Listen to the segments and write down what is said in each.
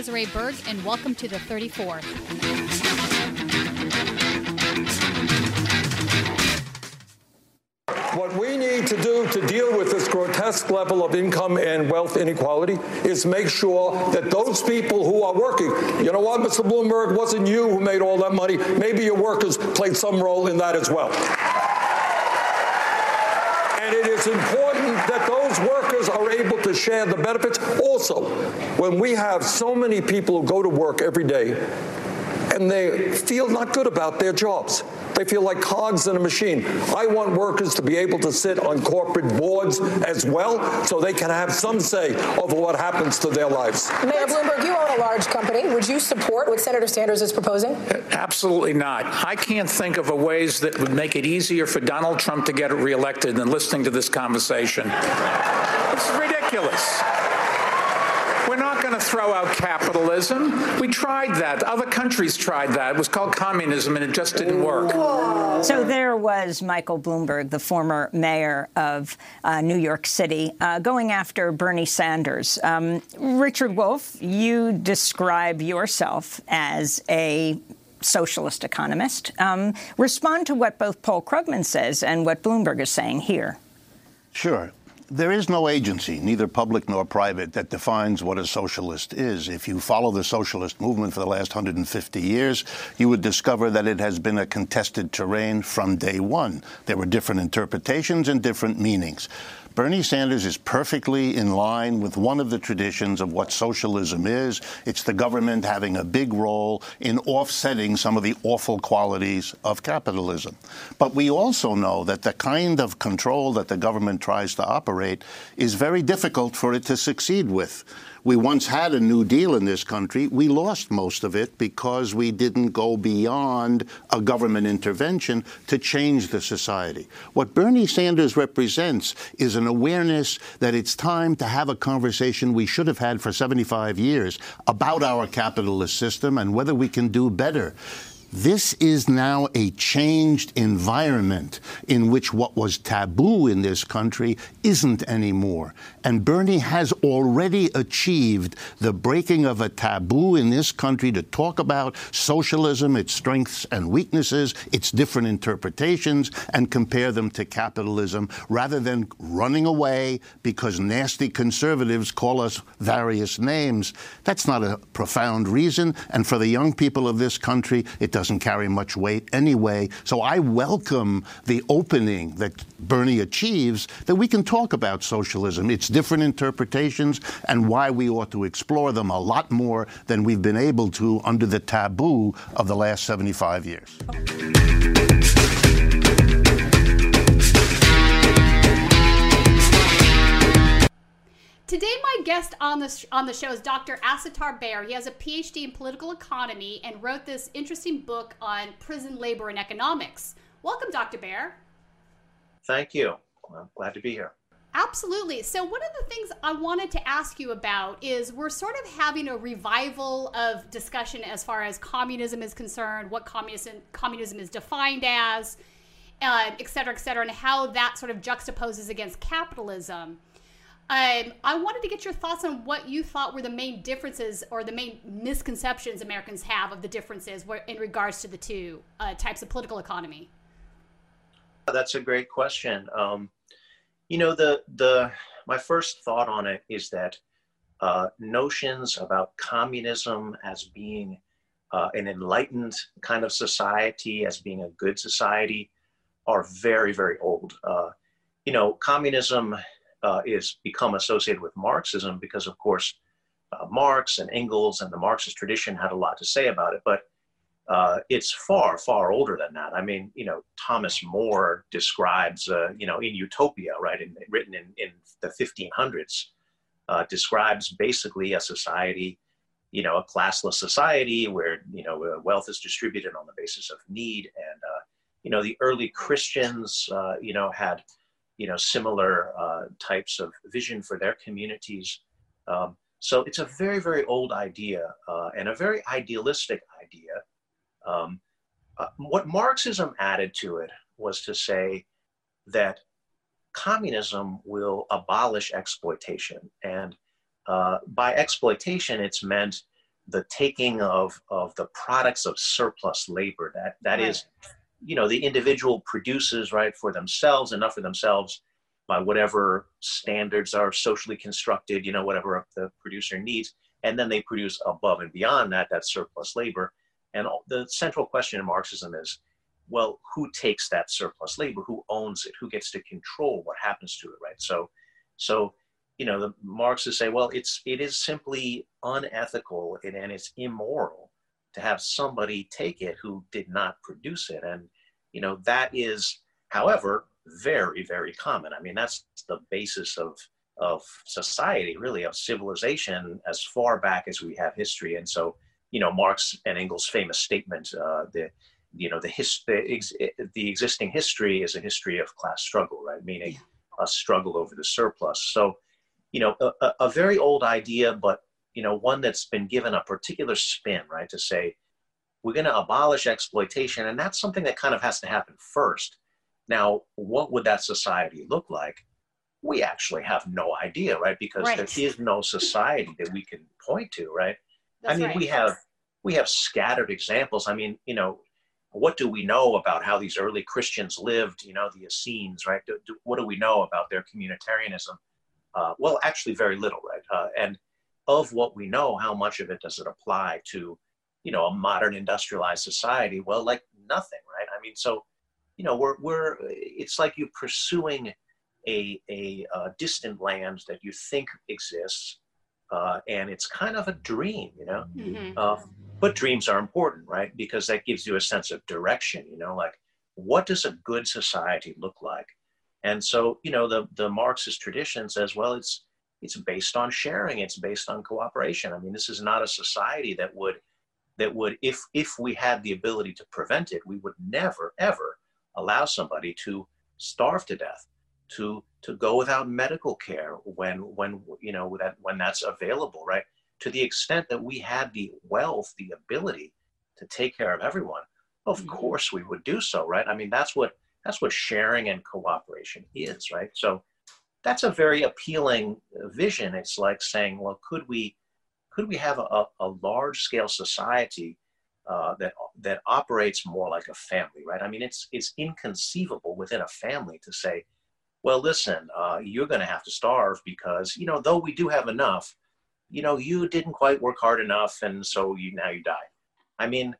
Desiree Berg, and welcome to the 34th. What we need to do to deal with this grotesque level of income and wealth inequality is make sure that those people who are working, you know what, Mr. Bloomberg, wasn't you who made all that money. Maybe your workers played some role in that as well. And it is important workers are able to share the benefits. Also, when we have so many people who go to work every day and they feel not good about their jobs, they feel like cogs in a machine. I want workers to be able to sit on corporate boards as well so they can have some say over what happens to their lives. Mayor Bloomberg, you own a large company. Would you support what Senator Sanders is proposing? Absolutely not. I can't think of a ways that would make it easier for Donald Trump to get reelected than listening to this conversation. It's ridiculous. We're not going to throw out capitalism. We tried that. Other countries tried that. It was called communism, and it just didn't work. So there was Michael Bloomberg, the former mayor of uh, New York City, uh, going after Bernie Sanders. Um, Richard Wolff, you describe yourself as a socialist economist. Um, respond to what both Paul Krugman says and what Bloomberg is saying here. Sure. There is no agency, neither public nor private, that defines what a socialist is. If you follow the socialist movement for the last 150 years, you would discover that it has been a contested terrain from day one. There were different interpretations and different meanings. Bernie Sanders is perfectly in line with one of the traditions of what socialism is. It's the government having a big role in offsetting some of the awful qualities of capitalism. But we also know that the kind of control that the government tries to operate is very difficult for it to succeed with. We once had a New Deal in this country. We lost most of it because we didn't go beyond a government intervention to change the society. What Bernie Sanders represents is an awareness that it's time to have a conversation we should have had for 75 years about our capitalist system and whether we can do better. This is now a changed environment in which what was taboo in this country isn't anymore. And Bernie has already achieved the breaking of a taboo in this country to talk about socialism, its strengths and weaknesses, its different interpretations, and compare them to capitalism rather than running away because nasty conservatives call us various names. That's not a profound reason. And for the young people of this country, it doesn't carry much weight anyway. So I welcome the opening that Bernie achieves that we can talk about socialism, its different interpretations, and why we ought to explore them a lot more than we've been able to under the taboo of the last 75 years. Today, my guest on the on the show is Dr. Asatar Bair. He has a PhD in political economy and wrote this interesting book on prison labor and economics. Welcome, Dr. Bair. Thank you. I'm glad to be here. Absolutely. So, one of the things I wanted to ask you about is we're sort of having a revival of discussion as far as communism is concerned, what communism communism is defined as, uh, et cetera, et cetera, and how that sort of juxtaposes against capitalism. Um, I wanted to get your thoughts on what you thought were the main differences or the main misconceptions Americans have of the differences in regards to the two uh, types of political economy. That's a great question. Um, you know, the the my first thought on it is that uh, notions about communism as being uh, an enlightened kind of society, as being a good society, are very very old. Uh, you know, communism uh, is become associated with Marxism because, of course, uh, Marx and Engels and the Marxist tradition had a lot to say about it, but uh, it's far, far older than that. I mean, you know, Thomas More describes, uh, you know, in Utopia, right, in, written in, in the 1500s, uh, describes basically a society, you know, a classless society where, you know, uh, wealth is distributed on the basis of need. And, you know, the early Christians, you know, had you know, similar uh, types of vision for their communities. Um, so it's a very, very old idea uh, and a very idealistic idea. Um, uh, what Marxism added to it was to say that communism will abolish exploitation and uh, by exploitation, it's meant the taking of, of the products of surplus labor. That that right. is, you know, the individual produces right for themselves, enough for themselves by whatever standards are socially constructed, you know, whatever the producer needs, and then they produce above and beyond that, that surplus labor. And the central question in Marxism is, well, who takes that surplus labor? Who owns it? Who gets to control what happens to it, right? So, so you know, the Marxists say, well, it's it is simply unethical and, and it's immoral to have somebody take it who did not produce it, and you know that is, however, very very common. I mean, that's the basis of of society, really, of civilization, as far back as we have history. And so, you know, Marx and Engels' famous statement, uh, the you know the, his, the, ex, the existing history is a history of class struggle, right? Meaning a struggle over the surplus. So you know, a, a very old idea, but you know, one that's been given a particular spin, right? To say we're going to abolish exploitation, and that's something that kind of has to happen first. Now, what would that society look like? We actually have no idea, right? Because right. there is no society that we can point to, right? That's I mean, right. we have we have scattered examples. I mean, you know, what do we know about how these early Christians lived? You know, the Essenes, right? Do, do, what do we know about their communitarianism? Uh, well, actually, very little, right? Uh, and of what we know, how much of it does it apply to, you know, a modern industrialized society? Well, like nothing, right? I mean, so, you know, we're we're it's like you're pursuing a a, uh, distant land that you think exists, uh, and it's kind of a dream, you know. Mm-hmm. Uh, but dreams are important, right? Because that gives you a sense of direction, you know, like what does a good society look like? And so, you know, the, the Marxist tradition says, well, it's, it's based on sharing. It's based on cooperation. I mean, this is not a society that would, that would, if, if we had the ability to prevent it, we would never, ever allow somebody to starve to death, to, to go without medical care when, when, you know, that, when that's available, right? To the extent that we had the wealth, the ability to take care of everyone, of mm-hmm. course we would do so, right? I mean, that's what, that's what sharing and cooperation is, right? So that's a very appealing vision. It's like saying, well, could we could we have a, a large scale society uh, that that operates more like a family, right? I mean, it's it's inconceivable within a family to say, well, listen, uh, you're going to have to starve because you know, though we do have enough, you know, you didn't quite work hard enough, and so you now you die. I mean,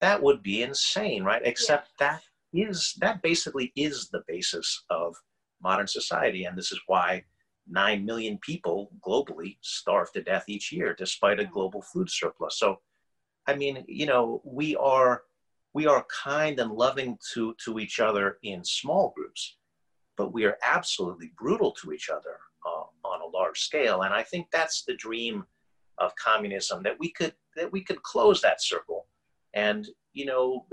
that would be insane, right? Except yeah. that is that basically is the basis of modern society, and this is why nine million people globally starve to death each year, despite a global food surplus. So, I mean, you know, we are we are kind and loving to to each other in small groups, but we are absolutely brutal to each other uh, on a large scale. And I think that's the dream of communism that we could that we could close that circle and you know,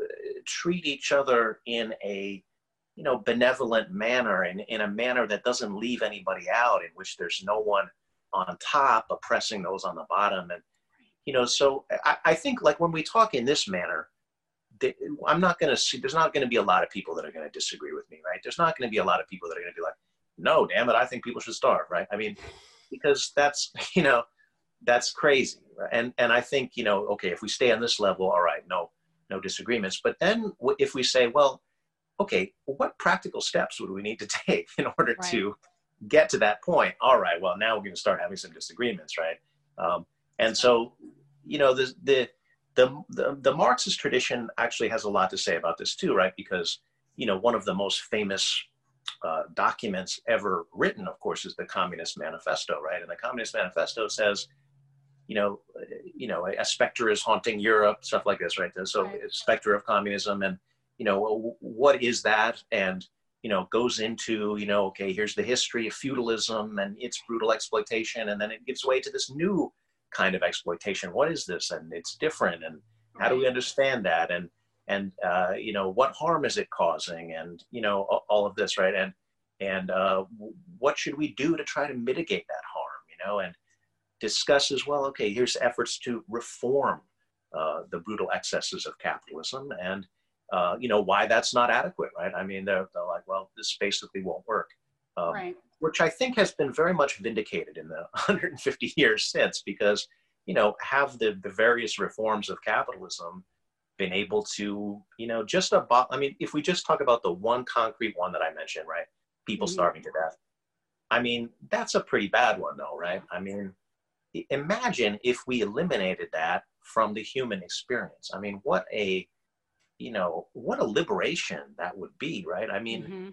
treat each other in a, you know, benevolent manner and in a manner that doesn't leave anybody out, in which there's no one on top oppressing those on the bottom. And, you know, so I, I think like when we talk in this manner, I'm not going to see, there's not going to be a lot of people that are going to disagree with me, right? There's not going to be a lot of people that are going to be like, no, damn it, I think people should starve, right? I mean, because that's, you know, that's crazy. And, and I think, you know, okay, if we stay on this level, all right, no, no disagreements. But then if we say, well, okay, what practical steps would we need to take in order right. to get to that point? All right, well, now we're going to start having some disagreements, right? Um, and so, you know, the, the, the, the, the Marxist tradition actually has a lot to say about this too, right? Because, you know, one of the most famous uh, documents ever written, of course, is the Communist Manifesto, right? And the Communist Manifesto says, you know, you know, a, specter is haunting Europe, stuff like this, right? So, right. specter of communism, and you know, what is that? And you know, goes into you know, okay, here's the history of feudalism and its brutal exploitation, and then it gives way to this new kind of exploitation. What is this? And it's different, and how do we understand that? And and uh, you know, what harm is it causing? And you know, all of this, right? And and uh, what should we do to try to mitigate that harm? You know, and discuss as well, okay, here's efforts to reform uh, the brutal excesses of capitalism and, uh, you know, why that's not adequate, right? I mean, they're, they're like, well, this basically won't work. Um, right. Which I think has been very much vindicated in the 150 years since, because you know, have the the various reforms of capitalism been able to, you know, just about. I mean, if we just talk about the one concrete one that I mentioned, right? People mm-hmm. starving to death. I mean, that's a pretty bad one, though, right? I mean, imagine if we eliminated that from the human experience. I mean, what a, you know, what a liberation that would be, right? I mean, mm-hmm.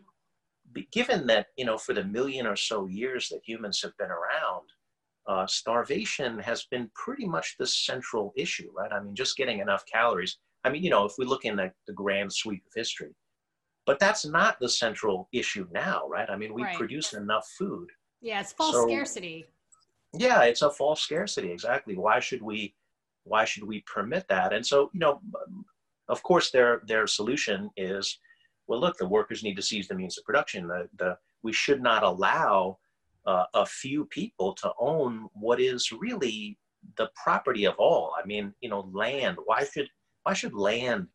Given that, you know, for the million or so years that humans have been around, uh, starvation has been pretty much the central issue, right? I mean, just getting enough calories. I mean, you know, if we look in the, the grand sweep of history, but that's not the central issue now, right? I mean, we right. produce enough food. Yeah, it's false so, scarcity. Yeah, it's a false scarcity. Exactly. Why should we? Why should we permit that? And so, you know, of course, their their solution is, well, look, the workers need to seize the means of production. The the we should not allow uh, a few people to own what is really the property of all. I mean, you know, land. Why should why should land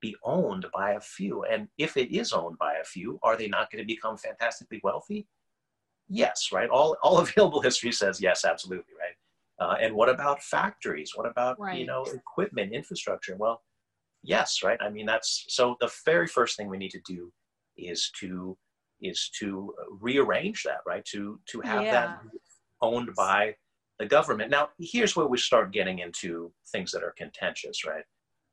be owned by a few? And if it is owned by a few, are they not going to become fantastically wealthy? Yes, right. All all available history says yes, absolutely, right. Uh, and what about factories? What about right. you know equipment, infrastructure? Well, yes, right. I mean, that's so. The very first thing we need to do is to is to rearrange that, right? To to have yeah. that owned by the government. Now, here's where we start getting into things that are contentious, right?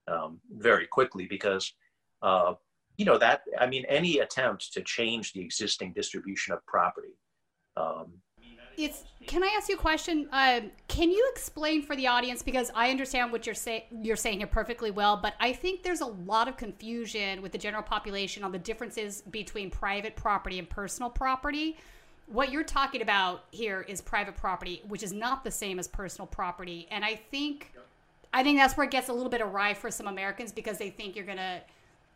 Um, very quickly, because uh, you know that I mean, any attempt to change the existing distribution of property um, it's can I ask you a question? Uh, can you explain for the audience because I understand what you're saying you're saying here perfectly well, but I think there's a lot of confusion with the general population on the differences between private property and personal property. What you're talking about here is private property, which is not the same as personal property, and I think I think that's where it gets a little bit awry for some Americans because they think you're gonna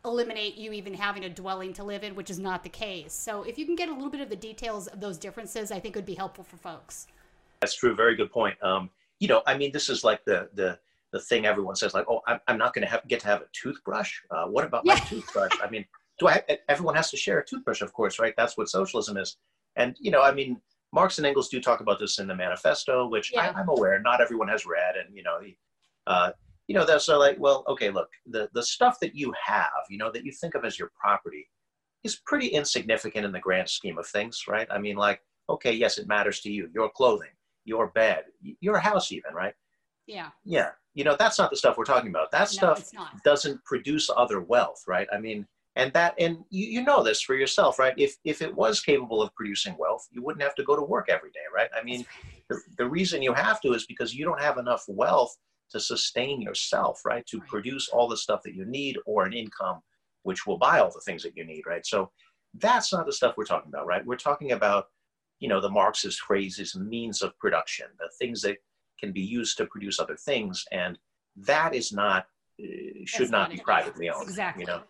eliminate you even having a dwelling to live in, which is not the case. So if you can get a little bit of the details of those differences, I think it would be helpful for folks. That's true. Very good point. Um, you know, I mean, this is like the the the thing everyone says, like, oh, I'm, I'm not going to have get to have a toothbrush. Uh, what about yeah. my toothbrush? I mean, do I? Everyone has to share a toothbrush, of course, right? That's what socialism is. And you know, I mean, Marx and Engels do talk about this in the manifesto, which yeah. I, am aware not everyone has read, and you know, uh, you know, that's like, well, okay, look, the, the stuff that you have, you know, that you think of as your property is pretty insignificant in the grand scheme of things, right? I mean, like, okay, yes, it matters to you, your clothing, your bed, your house, even, right? Yeah. Yeah. You know, that's not the stuff we're talking about. That no, stuff doesn't produce other wealth, right? I mean, and that, and you, you know this for yourself, right? If, if it was capable of producing wealth, you wouldn't have to go to work every day, right? I mean, the, the reason you have to is because you don't have enough wealth to sustain yourself, right? To produce all the stuff that you need or an income which will buy all the things that you need, right? So that's not the stuff we're talking about, right? We're talking about, you know, the Marxist phrases means of production, the things that can be used to produce other things. And that is not, uh, should not, not be privately owned. Exactly. You know,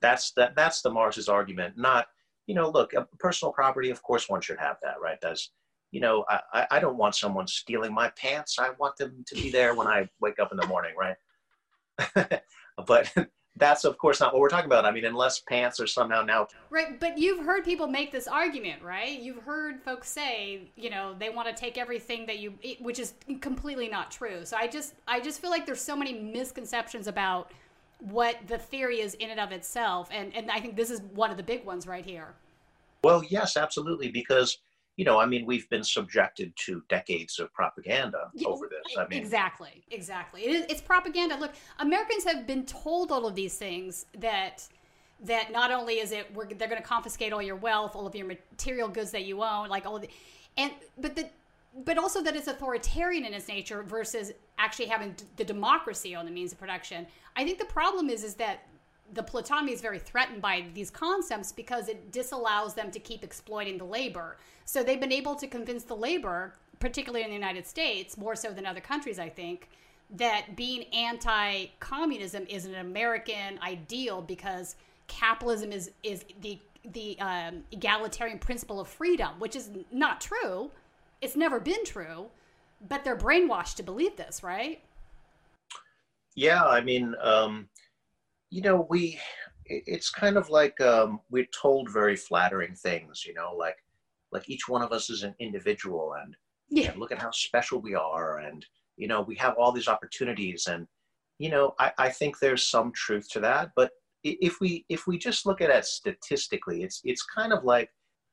that's, that, that's the Marxist argument, not, you know, look, personal property, of course one should have that, right? That's, you know, I, I don't want someone stealing my pants. I want them to be there when I wake up in the morning, right? but that's of course not what we're talking about. I mean, unless pants are somehow now right. But you've heard people make this argument, right? You've heard folks say, you know, they want to take everything that you, which is completely not true. So I just, I just feel like there's so many misconceptions about what the theory is in and of itself, and and I think this is one of the big ones right here. Well, yes, absolutely, because you know, I mean, we've been subjected to decades of propaganda yeah, over this. I mean, exactly, exactly. It is, it's propaganda. Look, Americans have been told all of these things that that not only is it they're going to confiscate all your wealth, all of your material goods that you own, like all of the, and but the but also that it's authoritarian in its nature versus actually having the democracy on the means of production. I think the problem is is that the plutonomy is very threatened by these concepts because it disallows them to keep exploiting the labor. So they've been able to convince the labor, particularly in the United States, more so than other countries, I think, that being anti communism is an American ideal because capitalism is, is the, the um, egalitarian principle of freedom, which is not true. It's never been true, but they're brainwashed to believe this, right? Yeah, I mean, um, you know, we, it's kind of like um, we're told very flattering things, you know, like, like each one of us is an individual and Yeah. and look at how special we are and you know we have all these opportunities and you know i, I think there's some truth to that but if we if we just look at it statistically it's it's kind of like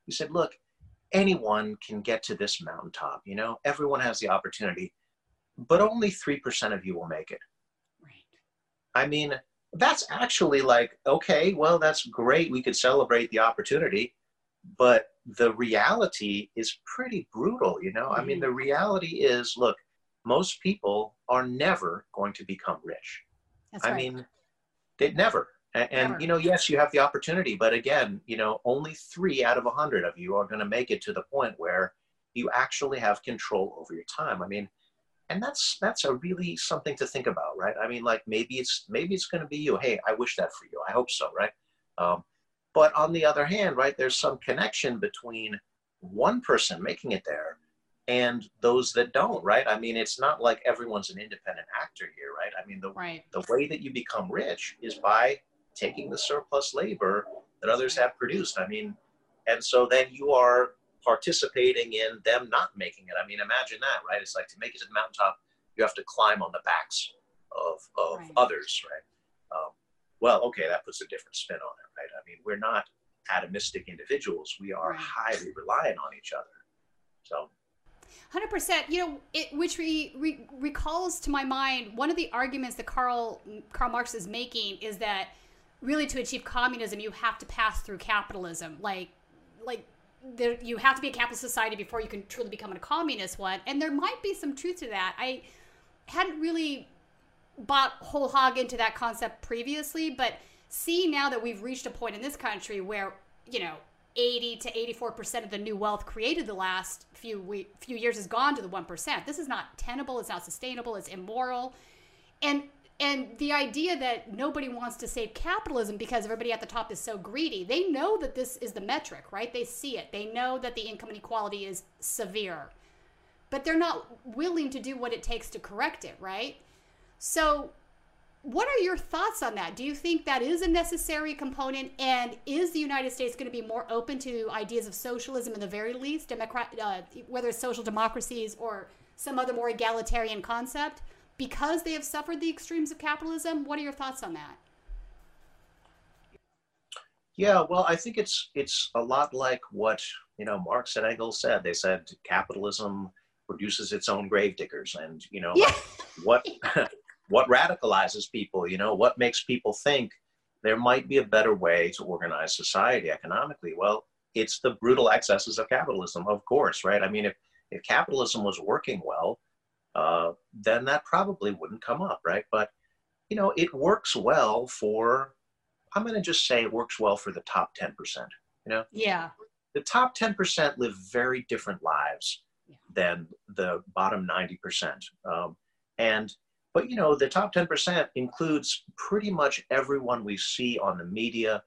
you said look anyone can get to this mountaintop you know everyone has the opportunity but only 3% of you will make it Right. i mean that's actually like okay well that's great. We could celebrate the opportunity but the reality is pretty brutal you know? I mean mm-hmm. the reality is look most people are never going to become rich. That's i right. mean they never. And, and Never. you know yes you have the opportunity but again you know only three out of a hundred of you are going to make it to the point where you actually have control over your time. I mean and that's that's a really something to think about right? I mean like maybe it's maybe it's going to be you. Hey i wish that for you. I hope so right? Um, but on the other hand right there's some connection between one person making it there and those that don't right? I mean it's not like everyone's an independent actor here right? I mean the right. the way that you become rich is by taking the surplus labor that others have produced. I mean, and so then you are participating in them not making it. I mean, imagine that, right? It's like to make it to the mountaintop, you have to climb on the backs of, of Right. others, right? Um, well, okay, that puts a different spin on it, right? I mean, we're not atomistic individuals. We are Right. highly reliant on each other. So, Hundred percent. You know, it, which re, re, recalls to my mind one of the arguments that Karl Karl Marx is making is that really to achieve communism you have to pass through capitalism. Like, like there, you have to be a capitalist society before you can truly become a communist one. And there might be some truth to that. I hadn't really bought whole hog into that concept previously, but see now that we've reached a point in this country where you know 80 to 84 percent of the new wealth created the last few we- few years has gone to the one percent. This is not tenable. It's not sustainable. It's immoral, and and the idea that nobody wants to save capitalism because everybody at the top is so greedy. They know that this is the metric, right? They see it. They know that the income inequality is severe, but they're not willing to do what it takes to correct it, right? So what are your thoughts on that? Do you think that is a necessary component? And is the United States going to be more open to ideas of socialism in the very least, democrat, uh, whether it's social democracies or some other more egalitarian concept, because they have suffered the extremes of capitalism? What are your thoughts on that? Yeah, well, I think it's it's a lot like what you know Marx and Engels said. They said capitalism produces its own gravediggers, and you know Yeah. what what radicalizes people. You know what makes people think there might be a better way to organize society economically. Well, it's the brutal excesses of capitalism, of course, right? I mean, if if capitalism was working well, uh, then that probably wouldn't come up, right? But you know, it works well for I'm going to just say it works well for the top 10%. You know, Yeah. the top 10% live very different lives Yeah. than the bottom 90%. Um, and, but you know, the top 10% includes pretty much everyone we see on the media.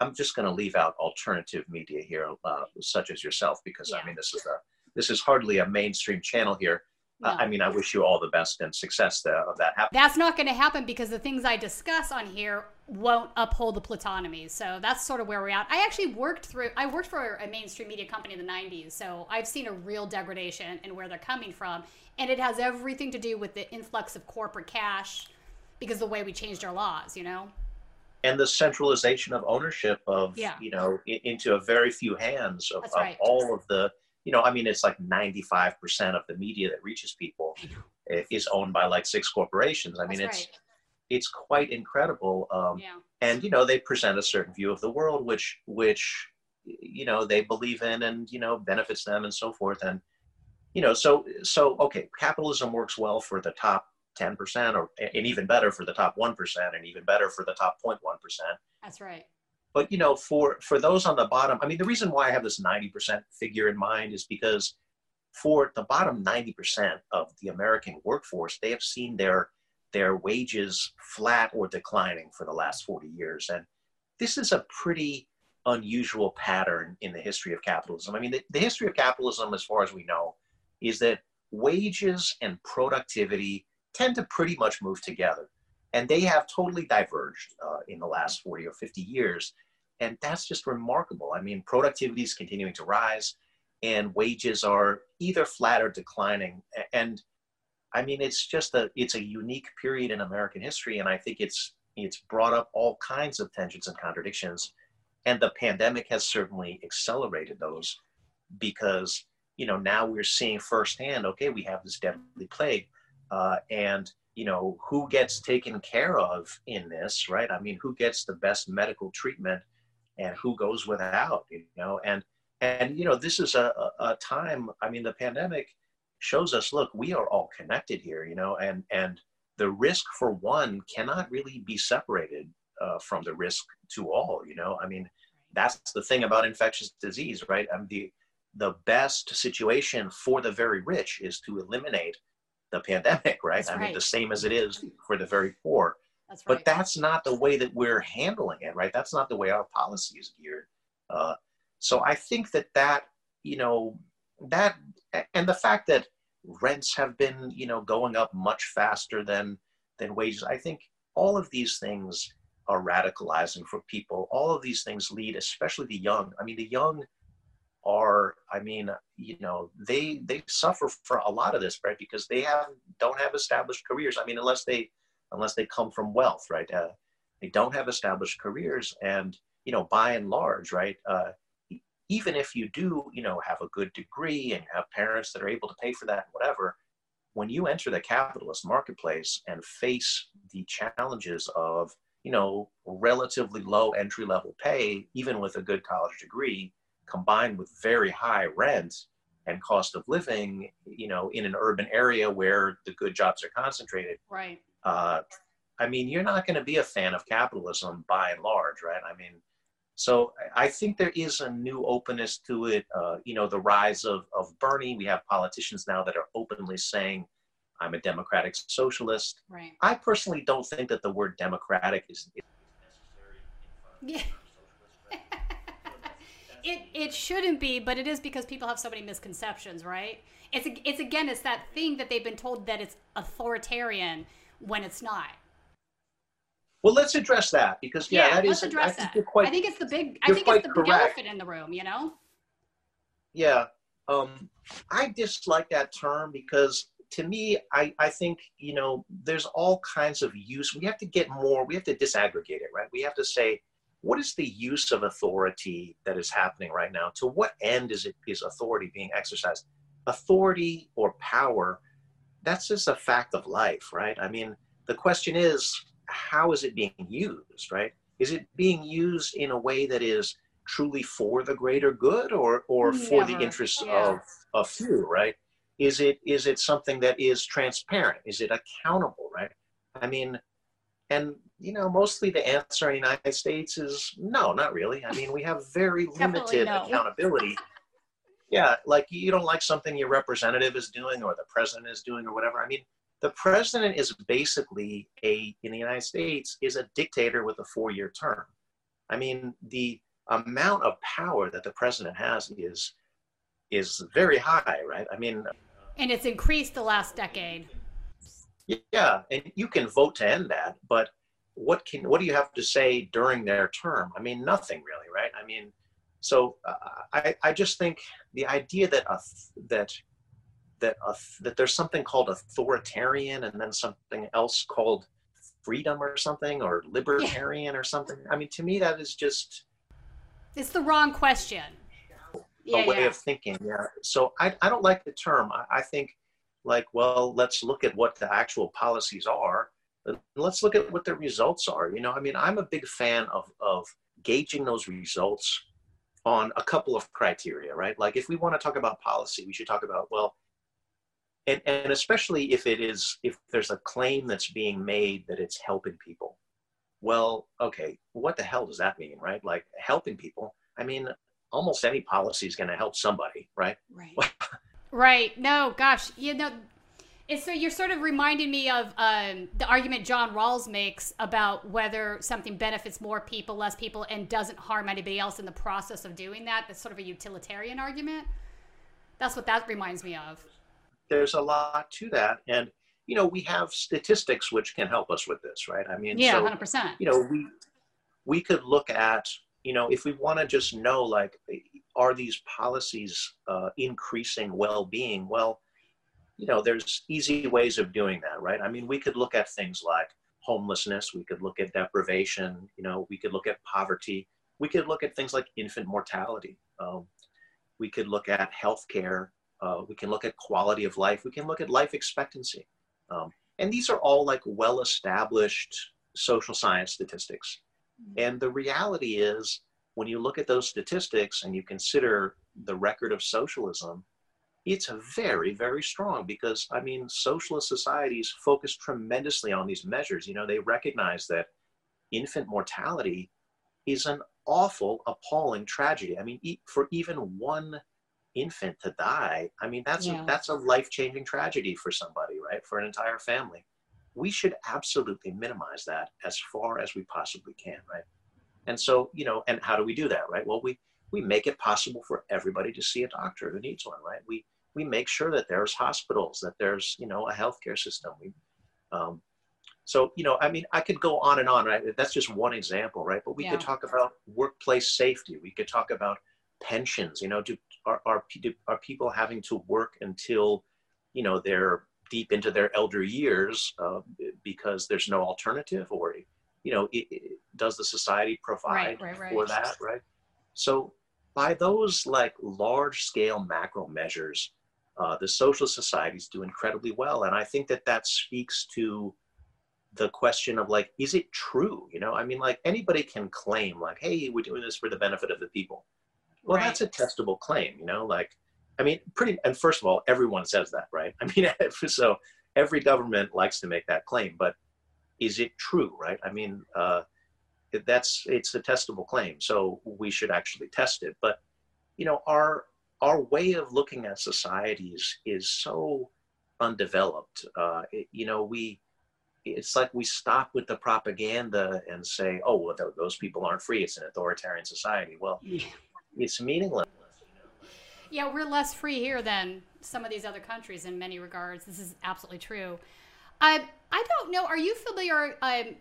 I'm just going to leave out alternative media here, uh, such as yourself, because Yeah. I mean, this is a, this is hardly a mainstream channel here. No. I mean, I wish you all the best and success of that happening. That's not going to happen because the things I discuss on here won't uphold the plutonomy. So that's sort of where we're at. I actually worked through. I worked for a mainstream media company in the '90s, so I've seen a real degradation in where they're coming from, and it has everything to do with the influx of corporate cash because of the way we changed our laws. You know. and the centralization of ownership of Yeah. you know into a very few hands of, of right. all of the you know i mean it's like 95% of the media that reaches people is owned by like six corporations i mean That's it's right. it's quite incredible um, Yeah. and you know they present a certain view of the world which which you know they believe in and you know benefits them and so forth and you know so so okay capitalism works well for the top 10% or and even better for the top 1% and even better for the top 0.1% That's right. But you know for for those on the bottom i mean the reason why i have this 90% figure in mind is because for the bottom 90% of the american workforce they have seen their their wages flat or declining for the last 40 years. And this is a pretty unusual pattern in the history of capitalism. I mean the, the history of capitalism as far as we know is that wages and productivity tend to pretty much move together and they have totally diverged uh, in the last 40 or 50 years and that's just remarkable i mean productivity is continuing to rise and wages are either flat or declining. And I mean, it's just a it's a unique period in American history, and I think it's it's brought up all kinds of tensions and contradictions, and the pandemic has certainly accelerated those because you know now we're seeing firsthand. Okay, we have this deadly plague, uh, and you know who gets taken care of in this, right? I mean, who gets the best medical treatment, and who goes without, you know, and and you know this is a, a time. I mean, the pandemic shows us look we are all connected here you know and and the risk for one cannot really be separated uh, from the risk to all you know i mean that's the thing about infectious disease right I mean, the the best situation for the very rich is to eliminate the pandemic right? That's i right. mean the same as it is for the very poor. That's right. but that's not the way that we're handling it right? That's not the way our policy is geared. Uh, so i think that that you know that and the fact that rents have been you know going up much faster than than wages i think all of these things are radicalizing for people. All of these things lead especially the young. I mean the young are i mean you know they they suffer for a lot of this right? Because they have don't have established careers. I mean unless they unless they come from wealth right? Uh, they don't have established careers and you know by and large right? Uh, even if you do, you know, have a good degree and have parents that are able to pay for that, and whatever, when you enter the capitalist marketplace and face the challenges of, you know, relatively low entry level pay, even with a good college degree, combined with very high rent and cost of living, you know, in an urban area where the good jobs are concentrated, right. uh, I mean, you're not going to be a fan of capitalism by and large, right? I mean, so I think there is a new openness to it. Uh, you know, the rise of, of Bernie. We have politicians now that are openly saying, I'm a democratic socialist. Right. I personally don't think that the word democratic is, is Yeah. It it shouldn't be, but it is because people have so many misconceptions, right? It's it's again, it's that thing that they've been told that it's authoritarian when it's not. Well, let's address that because yeah, that let's is. address I think that. quite. I think it's the big. I think it's the correct. elephant in the room. You know. Yeah, um, I dislike that term because to me, I, I think, you know, there's all kinds of use. We have to get more, we have to disaggregate it, right? We have to say, what is the use of authority that is happening right now? To what end is it is authority being exercised? Authority or power, that's just a fact of life, right? I mean, the question is, how is it being used, right? Is it being used in a way that is truly for the greater good or or for the interests Yeah. of a few, right? Is it is it something that is transparent? Is it accountable, right? I mean, and you know, mostly the answer in the United States is no, not really. I mean, we have very limited no. accountability. Yeah, like you don't like something your representative is doing or the president is doing or whatever. I mean, the president is basically a in the United States is a dictator with a four-year term. I mean, the amount of power that the president has is is very high, right? I mean, And it's increased the last decade. yeah, and you can vote to end that, but what can what do you have to say during their term? I mean, nothing really, right? I mean, so uh, I I just think the idea that a, that that a, that there's something called authoritarian and then something else called freedom or something or libertarian or something. I mean, to me that is just It's the wrong question. Yeah, a way yeah. of thinking. Yeah. So I, I don't like the term. I, I think like, well, let's look at what the actual policies are. And Let's look at what the results are. You know, I mean, I'm a big fan of, of gauging those results on a couple of criteria, right? Like if we want to talk about policy, we should talk about, well, and, and especially if it is, if there's a claim that's being made that it's helping people. Well, okay, what the hell does that mean, right? Like helping people. I mean, almost any policy is going to help somebody, right? Right. right. No, gosh, you know, it's so you're sort of reminding me of um, the argument John Rawls makes about whether something benefits more people, less people, and doesn't harm anybody else in the process of doing that. That's sort of a utilitarian argument. That's what that reminds me of. There's a lot to that, and you know, we have statistics which can help us with this, right? I mean, Yeah, so, hundred percent. you know, we we could look at, you know, if we want to just know, like, are these policies uh, increasing well-being? Well, you know, there's easy ways of doing that, right? I mean, we could look at things like homelessness, we could look at deprivation, you know, we could look at poverty, we could look at things like infant mortality, um, we could look at healthcare, uh, we can look at quality of life, we can look at life expectancy. Um, and these are all like well established social science statistics. Mm-hmm. And the reality is, when you look at those statistics and you consider the record of socialism, it's very, very strong because, I mean, socialist societies focus tremendously on these measures. You know, they recognize that infant mortality is an awful, appalling tragedy. I mean, for even one infant to die, I mean, that's yeah. a, that's a life changing tragedy for somebody, right? For an entire family. We should absolutely minimize that as far as we possibly can, right? And so, you know, and how do we do that, right? Well, we we make it possible for everybody to see a doctor who needs one, right? We we make sure that there's hospitals, that there's you know a healthcare system. We, um, so you know, I mean, I could go on and on, right? That's just one example, right? But we yeah. could talk about workplace safety. We could talk about pensions. You know, do are are, do, are people having to work until you know they're deep into their elder years uh, because there's no alternative, or you know, it, it, does the society provide right, right, for that, right? So by those like large scale macro measures, uh, the social societies do incredibly well. And I think that that speaks to the question of like, is it true? You know, I mean, like anybody can claim like, hey, we're doing this for the benefit of the people. Well, right. that's a testable claim, you know, like, I mean, pretty, and first of all, everyone says that, right? I mean, so every government likes to make that claim, but is it true, right? I mean, uh, that's it's a testable claim, so we should actually test it. But you know, our our way of looking at societies is so undeveloped. Uh, it, you know, we it's like we stop with the propaganda and say, "Oh, well, those people aren't free. It's an authoritarian society." Well, yeah. it's meaningless. Yeah, we're less free here than some of these other countries in many regards. This is absolutely true. Um, I don't know. Are you familiar? Um,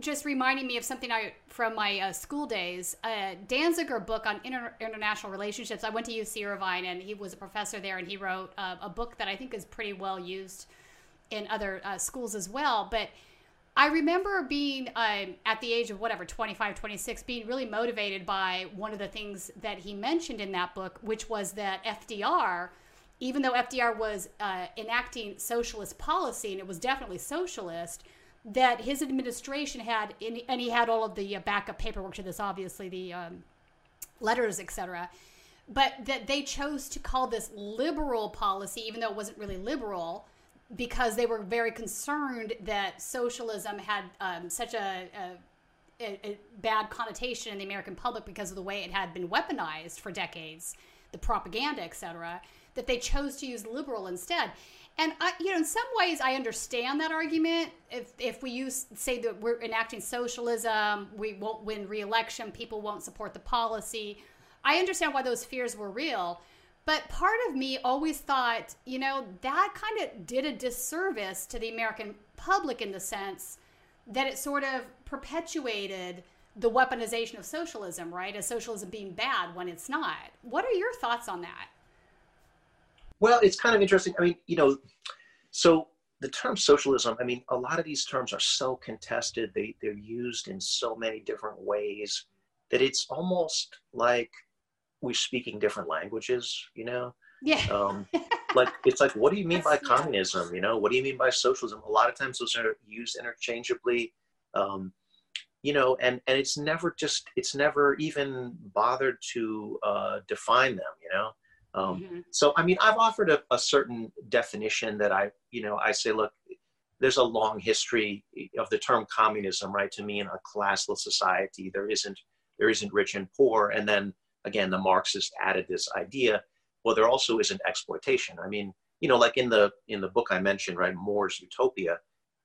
just reminding me of something I from my uh, school days. A Danziger book on inter- international relationships. I went to UC Irvine, and he was a professor there, and he wrote uh, a book that I think is pretty well used in other uh, schools as well. But I remember being um, at the age of whatever 25, 26, being really motivated by one of the things that he mentioned in that book, which was that FDR even though FDR was uh, enacting socialist policy and it was definitely socialist, that his administration had, and he had all of the uh, backup paperwork to this, obviously, the um, letters, etc., but that they chose to call this liberal policy, even though it wasn't really liberal, because they were very concerned that socialism had um, such a, a, a, bad connotation in the American public because of the way it had been weaponized for decades, the propaganda, etc that they chose to use liberal instead. And I, you know, in some ways, I understand that argument. If if we use say that we're enacting socialism, we won't win re-election, people won't support the policy. I understand why those fears were real. But part of me always thought, you know, that kind of did a disservice to the American public in the sense that it sort of perpetuated the weaponization of socialism, right? As socialism being bad when it's not. What are your thoughts on that? Well, it's kind of interesting. I mean, you know, so the term socialism, I mean, a lot of these terms are so contested. They, they're used in so many different ways that it's almost like we're speaking different languages, you know? Yeah. Um, like, it's like, what do you mean by communism? You know, what do you mean by socialism? A lot of times those are used interchangeably. Um, you know, and, and it's never just, it's never even bothered to uh, define them, you know? Um, mm-hmm. So, I mean, I've offered a, a, certain definition that I, you know, I say, look, there's a long history of the term communism, right? To mean a classless society, there isn't there isn't rich and poor, and then again, the Marxists added this idea. Well, there also isn't exploitation. I mean, you know, like in the in the book I mentioned, right, More's Utopia,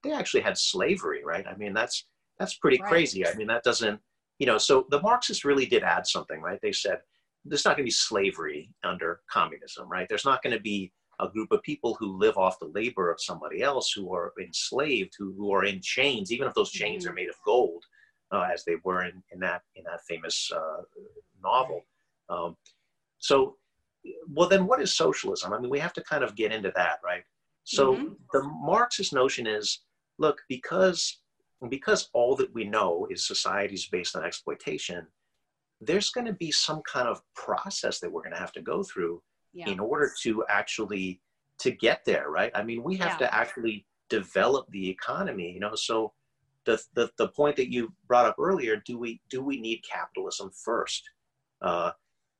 they actually had slavery, right? I mean, that's that's pretty right. crazy. I mean, that doesn't, you know, so the Marxists really did add something, right? They said there's not going to be slavery under communism, right? There's not going to be a group of people who live off the labor of somebody else who are enslaved, who, who are in chains, even if those chains mm-hmm. are made of gold, uh, as they were in, in that in that famous uh, novel. Um, so, well, then what is socialism? I mean, we have to kind of get into that, right? So mm-hmm. the Marxist notion is, look, because because all that we know is societies based on exploitation, there's going to be some kind of process that we're going to have to go through yeah. in order to actually to get there, right? I mean, we have yeah. to actually develop the economy, you know. So the, the the point that you brought up earlier, do we do we need capitalism first? Uh,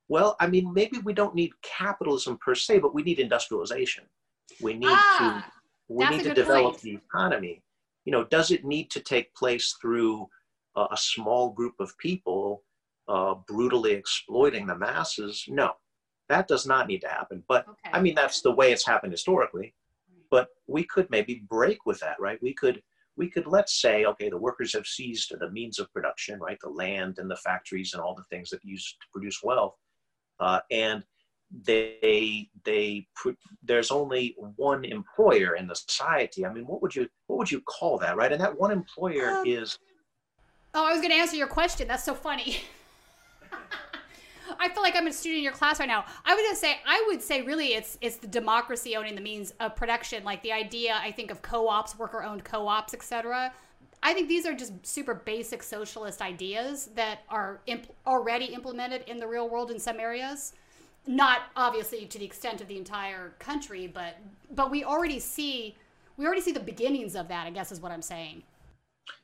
well, I mean, maybe we don't need capitalism per se, but we need industrialization. We need ah, to we need to develop point. the economy. You know, does it need to take place through a, a small group of people uh, brutally exploiting the masses? No, that does not need to happen. But okay. I mean, that's the way it's happened historically. But we could maybe break with that, right? We could we could let's say, okay, the workers have seized the means of production, right? The land and the factories and all the things that used to produce wealth uh, and they they there's only one employer in the society. I mean, what would you what would you call that, right? And that one employer um, is. Oh, I was going to answer your question. That's so funny. I feel like I'm a student in your class right now. I would just say I would say really it's it's the democracy owning the means of production, like the idea I think of co-ops, worker-owned co-ops, etc. I think these are just super basic socialist ideas that are imp- already implemented in the real world in some areas. Not obviously to the extent of the entire country, but but we already see we already see the beginnings of that. I guess is what I'm saying.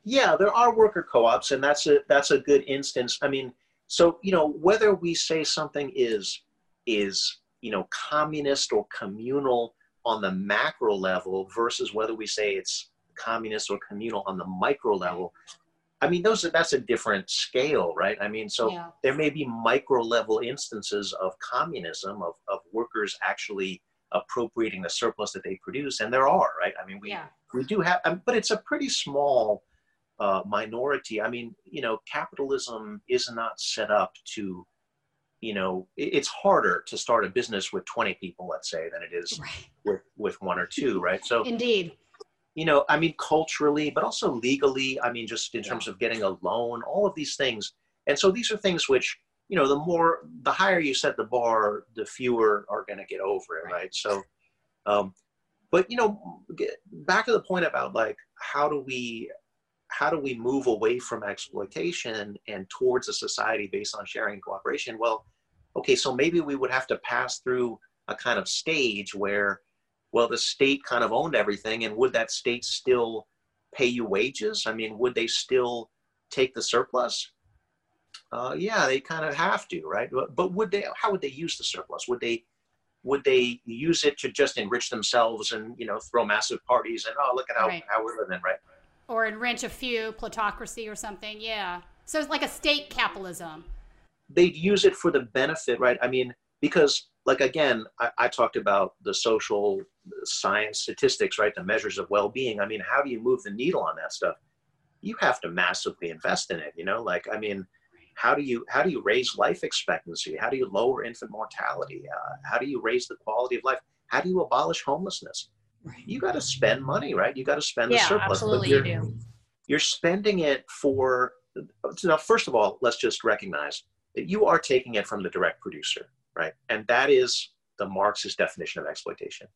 Yeah, there are worker co-ops, and that's a that's a good instance. I mean, so you know whether we say something is is you know communist or communal on the macro level versus whether we say it's communist or communal on the micro level i mean those that's a different scale right i mean so yeah. there may be micro level instances of communism of, of workers actually appropriating the surplus that they produce and there are right i mean we yeah. we do have um, but it's a pretty small uh, minority i mean you know capitalism is not set up to you know it's harder to start a business with 20 people let's say than it is right. with with one or two right so indeed you know, I mean, culturally, but also legally, I mean, just in terms of getting a loan, all of these things. And so these are things which, you know, the more, the higher you set the bar, the fewer are going to get over it, right? right? So, um, but, you know, back to the point about like, how do we, how do we move away from exploitation and towards a society based on sharing and cooperation? Well, okay, so maybe we would have to pass through a kind of stage where well, the state kind of owned everything, and would that state still pay you wages? I mean, would they still take the surplus? Uh, yeah, they kind of have to, right? But, but would they? How would they use the surplus? Would they? Would they use it to just enrich themselves and you know throw massive parties and oh look at how, right. how we're living, right? Or enrich a few, plutocracy or something. Yeah. So it's like a state capitalism. They'd use it for the benefit, right? I mean, because like again, I, I, talked about the social science statistics, right? The measures of well-being. I mean, how do you move the needle on that stuff? You have to massively invest in it. You know, like I mean, how do you how do you raise life expectancy? How do you lower infant mortality? Uh, how do you raise the quality of life? How do you abolish homelessness? You got to spend money, right? You got to spend yeah, the surplus. absolutely, you do. You're spending it for. Now, first of all, let's just recognize that you are taking it from the direct producer right? And that is the Marxist definition of exploitation.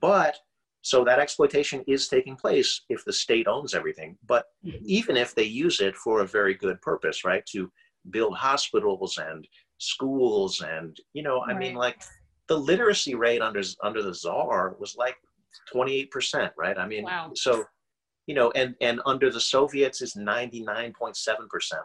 But so that exploitation is taking place if the state owns everything. But even if they use it for a very good purpose, right? To build hospitals and schools and, you know, I right. mean, like the literacy rate under, under the czar was like 28%, right? I mean, wow. so, you know, and, and under the Soviets is 99.7%.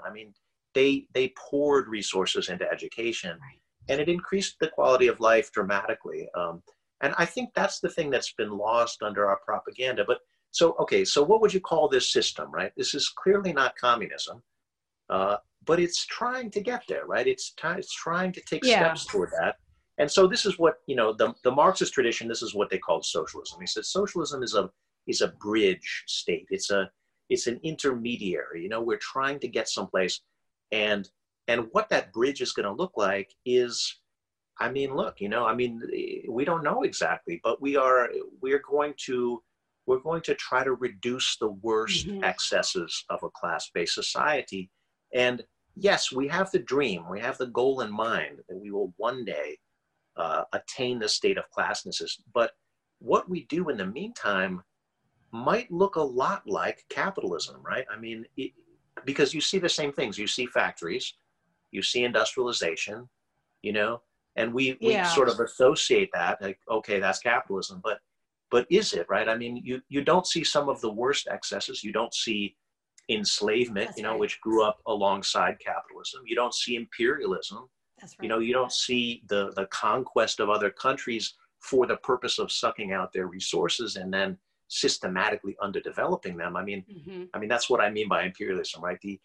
I mean, they, they poured resources into education. Right and it increased the quality of life dramatically. Um, and I think that's the thing that's been lost under our propaganda. But so, okay, so what would you call this system, right? This is clearly not communism, uh, but it's trying to get there, right? It's, t- it's trying to take yeah. steps toward that. And so this is what, you know, the, the Marxist tradition, this is what they call socialism. He says socialism is a, is a bridge state. It's a, it's an intermediary, you know, we're trying to get someplace and and what that bridge is going to look like is, I mean, look, you know, I mean, we don't know exactly, but we are we're going to we're going to try to reduce the worst mm-hmm. excesses of a class-based society, and yes, we have the dream, we have the goal in mind that we will one day uh, attain the state of classness. But what we do in the meantime might look a lot like capitalism, right? I mean, it, because you see the same things. You see factories, you see industrialization, you know, and we, we yeah. sort of associate that like, okay, that's capitalism. But but is it right? I mean, you you don't see some of the worst excesses. You don't see enslavement, that's you know, right. which grew up alongside capitalism. You don't see imperialism. That's right. You know, you don't see the the conquest of other countries for the purpose of sucking out their resources and then systematically underdeveloping them. I mean, mm-hmm. I mean that's what I mean by imperialism, right? The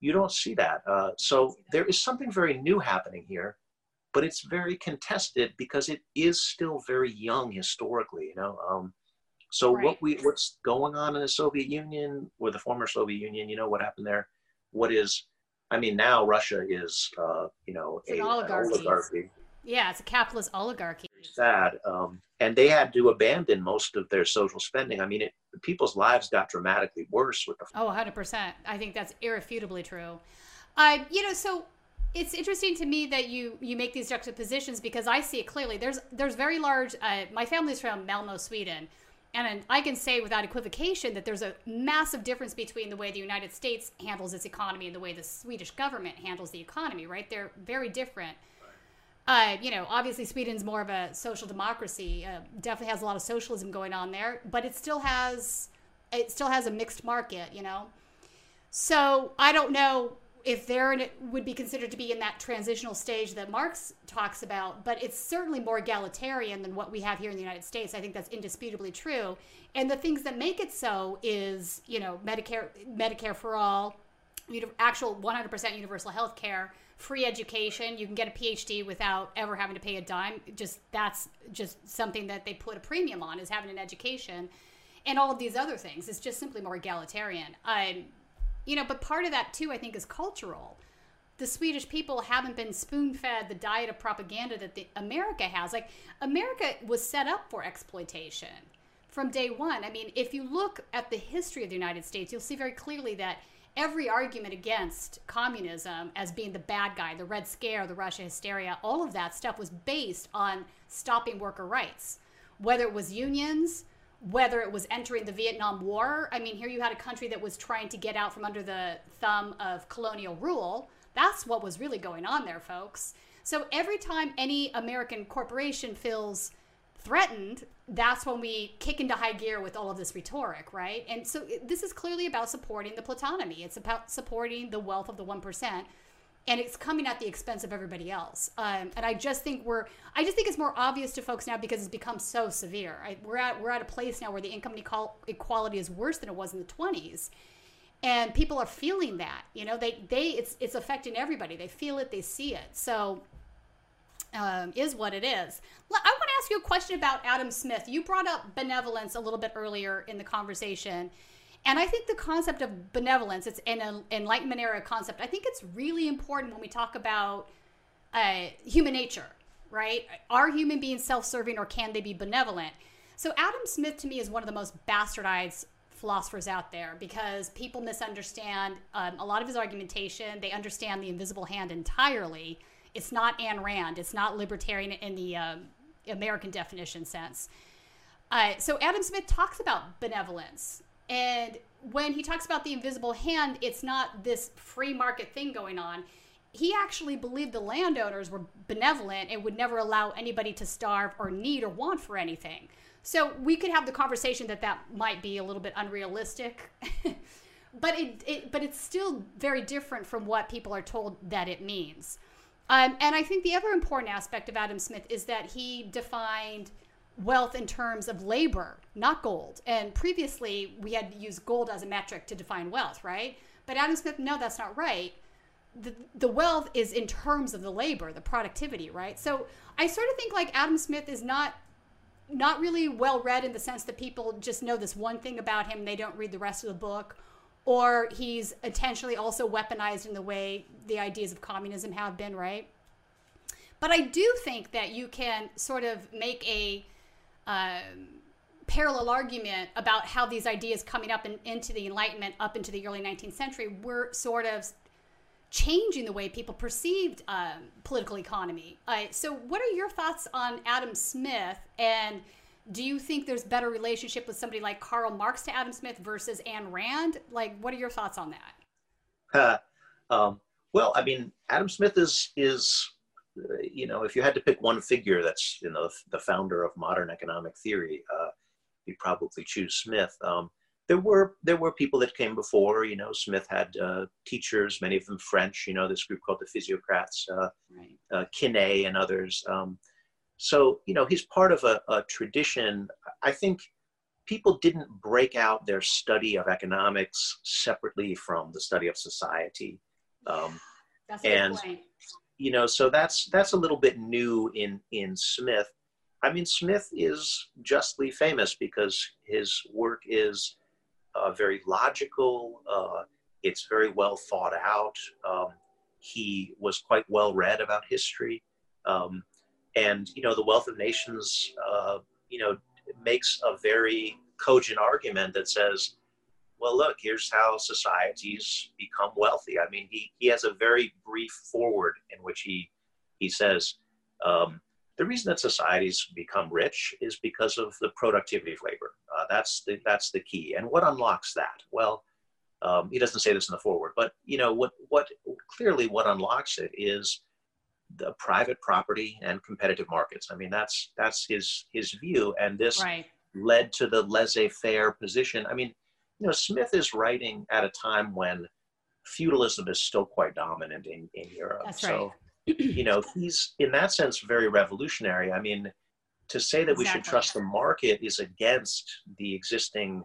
you don't see that. Uh, so there is something very new happening here, but it's very contested because it is still very young historically. You know, um, so right. what we what's going on in the Soviet Union or the former Soviet Union? You know what happened there? What is I mean, now Russia is, uh, you know, a, an oligarchy. oligarchy. Yeah, it's a capitalist oligarchy. Sad. Um, and they had to abandon most of their social spending. I mean, it, people's lives got dramatically worse with the. Oh, 100%. I think that's irrefutably true. Uh, you know, so it's interesting to me that you you make these juxtapositions because I see it clearly. There's there's very large. Uh, my family's from Malmo, Sweden, and I can say without equivocation that there's a massive difference between the way the United States handles its economy and the way the Swedish government handles the economy, right? They're very different. Uh, you know, obviously Sweden's more of a social democracy. Uh, definitely has a lot of socialism going on there, but it still has it still has a mixed market. You know, so I don't know if they're in it, would be considered to be in that transitional stage that Marx talks about, but it's certainly more egalitarian than what we have here in the United States. I think that's indisputably true. And the things that make it so is, you know, Medicare, Medicare for all, actual 100% universal health care, free education. You can get a PhD without ever having to pay a dime. Just that's just something that they put a premium on is having an education, and all of these other things. It's just simply more egalitarian. Um, you know, but part of that too, I think, is cultural. The Swedish people haven't been spoon fed the diet of propaganda that the, America has. Like, America was set up for exploitation from day one. I mean, if you look at the history of the United States, you'll see very clearly that every argument against communism as being the bad guy, the Red Scare, the Russia hysteria, all of that stuff was based on stopping worker rights. Whether it was unions, whether it was entering the Vietnam War. I mean, here you had a country that was trying to get out from under the thumb of colonial rule. That's what was really going on there, folks. So every time any American corporation feels threatened, that's when we kick into high gear with all of this rhetoric, right? And so this is clearly about supporting the plutonomy. It's about supporting the wealth of the 1% and it's coming at the expense of everybody else. Um, and I just think we're, I just think it's more obvious to folks now because it's become so severe. I, we're at we're at a place now where the income equality is worse than it was in the 20s, and people are feeling that. You know, they they it's it's affecting everybody. They feel it, they see it. So. Um, is what it is. I want to ask you a question about Adam Smith. You brought up benevolence a little bit earlier in the conversation, and I think the concept of benevolence, it's an Enlightenment era concept. I think it's really important when we talk about uh, human nature, right? Are human beings self serving or can they be benevolent? So, Adam Smith to me is one of the most bastardized philosophers out there because people misunderstand um, a lot of his argumentation. They understand the invisible hand entirely. It's not Ayn Rand, it's not libertarian in the um, American definition sense. Uh, so, Adam Smith talks about benevolence and when he talks about the invisible hand, it's not this free market thing going on. He actually believed the landowners were benevolent and would never allow anybody to starve or need or want for anything. So we could have the conversation that that might be a little bit unrealistic. but it, it, but it's still very different from what people are told that it means. Um, and I think the other important aspect of Adam Smith is that he defined wealth in terms of labor, not gold. And previously, we had used gold as a metric to define wealth, right? But Adam Smith, no, that's not right. The, the wealth is in terms of the labor, the productivity, right? So I sort of think like Adam Smith is not not really well read in the sense that people just know this one thing about him, they don't read the rest of the book, or he's intentionally also weaponized in the way the ideas of communism have been, right? But I do think that you can sort of make a um, parallel argument about how these ideas coming up in, into the Enlightenment up into the early 19th century were sort of changing the way people perceived um, political economy. Uh, so, what are your thoughts on Adam Smith? And do you think there's better relationship with somebody like Karl Marx to Adam Smith versus Ayn Rand? Like, what are your thoughts on that? um, well, I mean, Adam Smith is is uh, you know, if you had to pick one figure that's you know the founder of modern economic theory, uh, you'd probably choose Smith. Um, there were there were people that came before. You know, Smith had uh, teachers, many of them French. You know, this group called the Physiocrats, uh, right. uh, Quesnay and others. Um, so you know, he's part of a, a, tradition. I think people didn't break out their study of economics separately from the study of society. Um, and you know, so that's that's a little bit new in in Smith. I mean, Smith is justly famous because his work is uh, very logical. Uh, it's very well thought out. Um, he was quite well read about history. Um, and, you know, The Wealth of Nations, uh, you know, makes a very cogent argument that says, well, look, here's how societies become wealthy. I mean, he, he has a very brief forward in which he, he says, um, the reason that societies become rich is because of the productivity of labor. Uh, that's the that's the key. And what unlocks that? Well, um, he doesn't say this in the forward, but you know what what clearly what unlocks it is the private property and competitive markets. I mean that's that's his his view, and this right. led to the laissez-faire position. I mean, you know, Smith is writing at a time when feudalism is still quite dominant in in Europe. That's so, right you know, he's in that sense very revolutionary. I mean, to say that exactly. we should trust the market is against the existing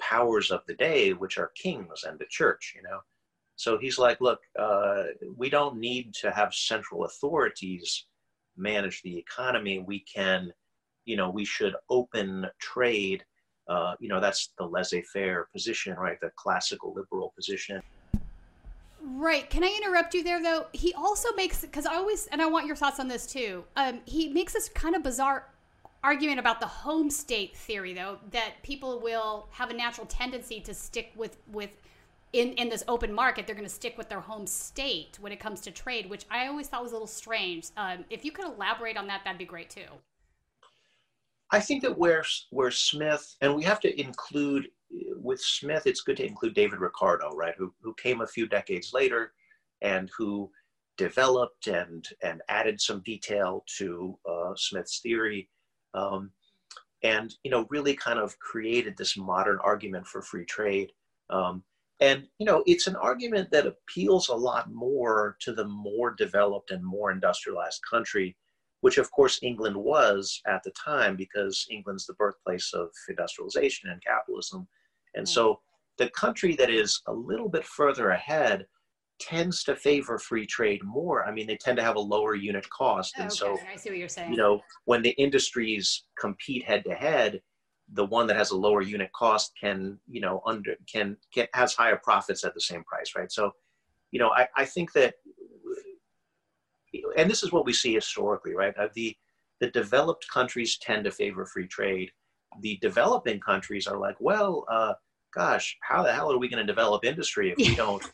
powers of the day, which are kings and the church, you know. So he's like, look, uh, we don't need to have central authorities manage the economy. We can, you know, we should open trade. Uh, you know, that's the laissez faire position, right? The classical liberal position. Right. Can I interrupt you there, though? He also makes because I always and I want your thoughts on this too. Um, he makes this kind of bizarre argument about the home state theory, though, that people will have a natural tendency to stick with with in in this open market. They're going to stick with their home state when it comes to trade, which I always thought was a little strange. Um, if you could elaborate on that, that'd be great too. I think that where where Smith and we have to include with Smith, it's good to include David Ricardo, right, who, who came a few decades later and who developed and, and added some detail to uh, Smith's theory. Um, and, you know, really kind of created this modern argument for free trade. Um, and, you know, it's an argument that appeals a lot more to the more developed and more industrialized country, which of course England was at the time because England's the birthplace of industrialization and capitalism. And hmm. so the country that is a little bit further ahead tends to favor free trade more. I mean, they tend to have a lower unit cost. And oh, okay. so I see what you're saying. You know, when the industries compete head to head, the one that has a lower unit cost can, you know, under can, can has higher profits at the same price, right? So, you know, I, I think that and this is what we see historically, right? The the developed countries tend to favor free trade. The developing countries are like, well, uh, gosh, how the hell are we going to develop industry if we don't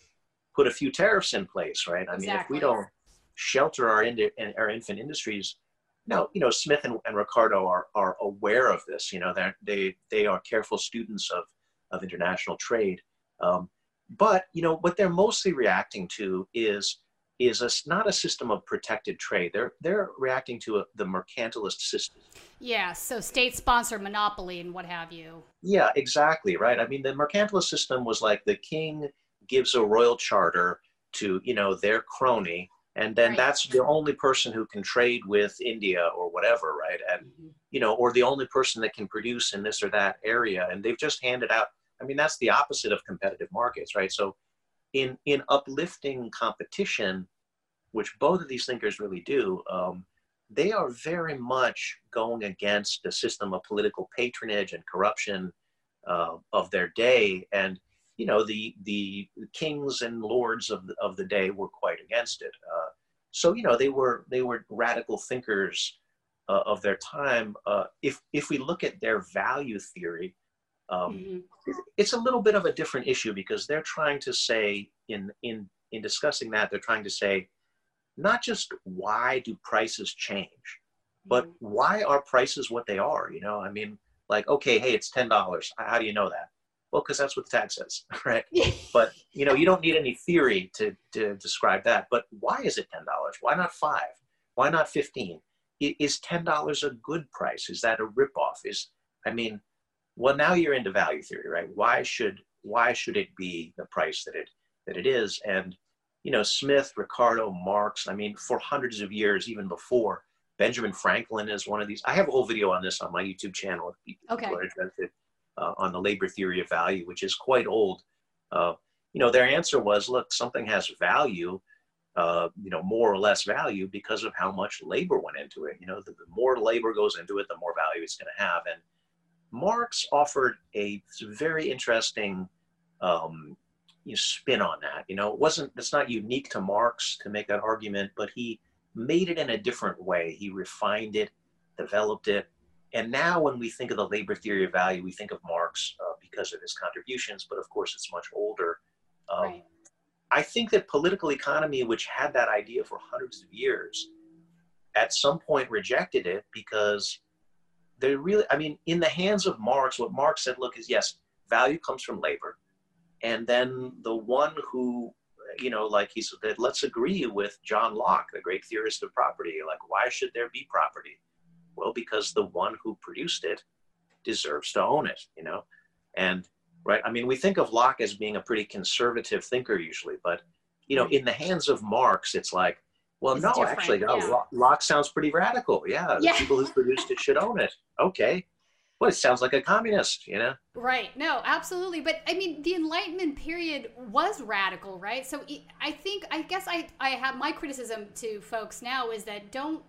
put a few tariffs in place, right? I exactly. mean, if we don't shelter our, ind- our infant industries, now, you know, Smith and, and Ricardo are, are aware of this. You know, they they are careful students of, of international trade. Um, but, you know, what they're mostly reacting to is is a, not a system of protected trade. They're they're reacting to a, the mercantilist system. Yeah, so state-sponsored monopoly and what have you. Yeah, exactly right. I mean, the mercantilist system was like the king gives a royal charter to you know their crony, and then right. that's the only person who can trade with India or whatever, right? And mm-hmm. you know, or the only person that can produce in this or that area, and they've just handed out. I mean, that's the opposite of competitive markets, right? So in in uplifting competition, which both of these thinkers really do, um, they are very much going against the system of political patronage and corruption uh, of their day, and you know the the kings and lords of the, of the day were quite against it. Uh, so you know they were they were radical thinkers uh, of their time. Uh, if if we look at their value theory, um, mm-hmm. It's a little bit of a different issue because they're trying to say in in in discussing that, they're trying to say, not just why do prices change, but mm-hmm. why are prices what they are? You know, I mean, like, okay, hey, it's ten dollars. How do you know that? Well, because that's what the tag says, right? but you know, you don't need any theory to to describe that. But why is it ten dollars? Why not five? Why not fifteen? Is ten dollars a good price? Is that a ripoff? Is I mean, well, now you're into value theory, right? Why should why should it be the price that it that it is? And you know, Smith, Ricardo, Marx. I mean, for hundreds of years, even before Benjamin Franklin is one of these. I have a whole video on this on my YouTube channel if people okay. are interested uh, on the labor theory of value, which is quite old. Uh, you know, their answer was, look, something has value, uh, you know, more or less value because of how much labor went into it. You know, the, the more labor goes into it, the more value it's going to have. And Marx offered a very interesting um, you know, spin on that. You know, it wasn't, it's not unique to Marx to make that argument, but he made it in a different way. He refined it, developed it. And now when we think of the labor theory of value, we think of Marx uh, because of his contributions, but of course it's much older. Um, right. I think that political economy, which had that idea for hundreds of years, at some point rejected it because they really, I mean, in the hands of Marx, what Marx said, look, is yes, value comes from labor. And then the one who, you know, like he said, let's agree with John Locke, the great theorist of property. Like, why should there be property? Well, because the one who produced it deserves to own it, you know? And, right, I mean, we think of Locke as being a pretty conservative thinker usually, but, you know, hmm. in the hands of Marx, it's like, well, no, actually, yeah. oh, Locke sounds pretty radical. Yeah, the yeah. people who produced it should own it. Okay. Well, it sounds like a communist, you know? Right. No, absolutely. But I mean, the Enlightenment period was radical, right? So I think, I guess I, I have my criticism to folks now is that don't,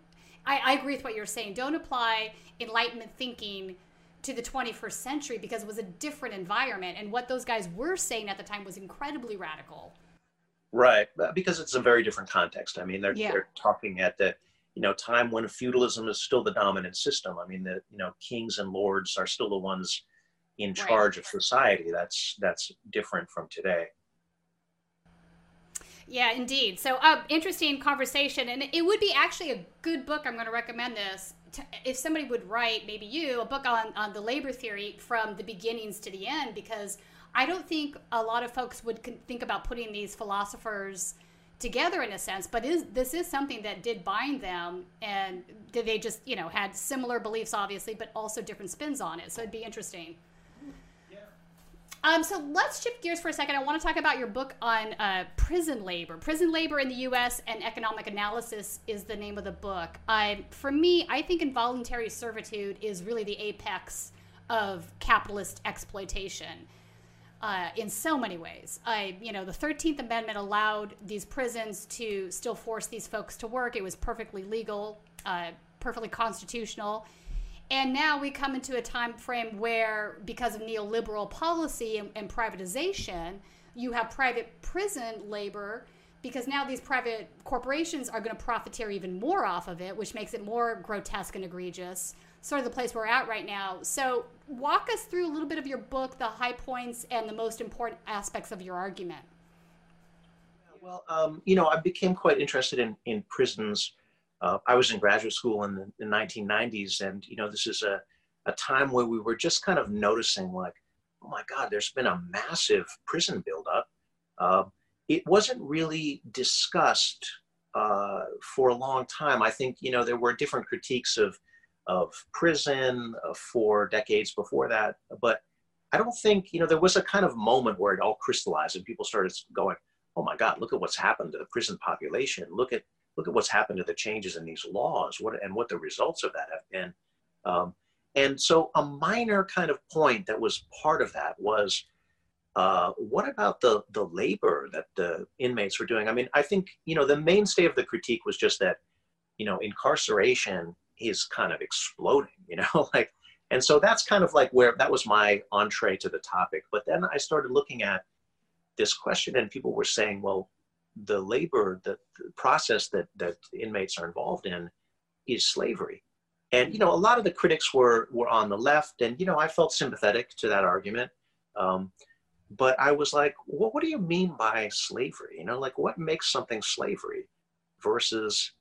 I, I agree with what you're saying. Don't apply Enlightenment thinking to the 21st century because it was a different environment. And what those guys were saying at the time was incredibly radical. Right, because it's a very different context. I mean, they're yeah. they're talking at the you know time when feudalism is still the dominant system. I mean, the you know kings and lords are still the ones in charge right. of society. That's that's different from today. Yeah, indeed. So, uh, interesting conversation, and it would be actually a good book. I'm going to recommend this. To, if somebody would write, maybe you, a book on on the labor theory from the beginnings to the end, because I don't think a lot of folks would think about putting these philosophers together in a sense, but is this is something that did bind them, and did they just you know had similar beliefs, obviously, but also different spins on it. So it'd be interesting. Um, so let's shift gears for a second. I want to talk about your book on uh, prison labor. Prison labor in the U.S. and economic analysis is the name of the book. Um, for me, I think involuntary servitude is really the apex of capitalist exploitation uh, in so many ways. I, you know, the Thirteenth Amendment allowed these prisons to still force these folks to work. It was perfectly legal, uh, perfectly constitutional. And now we come into a time frame where, because of neoliberal policy and, and privatization, you have private prison labor because now these private corporations are going to profiteer even more off of it, which makes it more grotesque and egregious sort of the place we're at right now. So, walk us through a little bit of your book, the high points and the most important aspects of your argument. Well, um, you know, I became quite interested in, in prisons. Uh, I was in graduate school in the, the 1990s, and, you know, this is a, a time where we were just kind of noticing, like, oh my God, there's been a massive prison buildup. Uh, it wasn't really discussed uh, for a long time. I think, you know, there were different critiques of of prison uh, for decades before that. But I don't think, you know, there was a kind of moment where it all crystallized and people started going, oh my God, look at what's happened to the prison population. Look at, look at what's happened to the changes in these laws what, and what the results of that have been. Um, and so a minor kind of point that was part of that was, uh, what about the, the labor that the inmates were doing? I mean, I think, you know, the mainstay of the critique was just that, you know, incarceration is kind of exploding, you know, like, and so that's kind of like where that was my entree to the topic. But then I started looking at this question, and people were saying, well, the labor, the, the process that that inmates are involved in, is slavery. And you know, a lot of the critics were were on the left, and you know, I felt sympathetic to that argument. Um, but I was like, well, what do you mean by slavery? You know, like what makes something slavery versus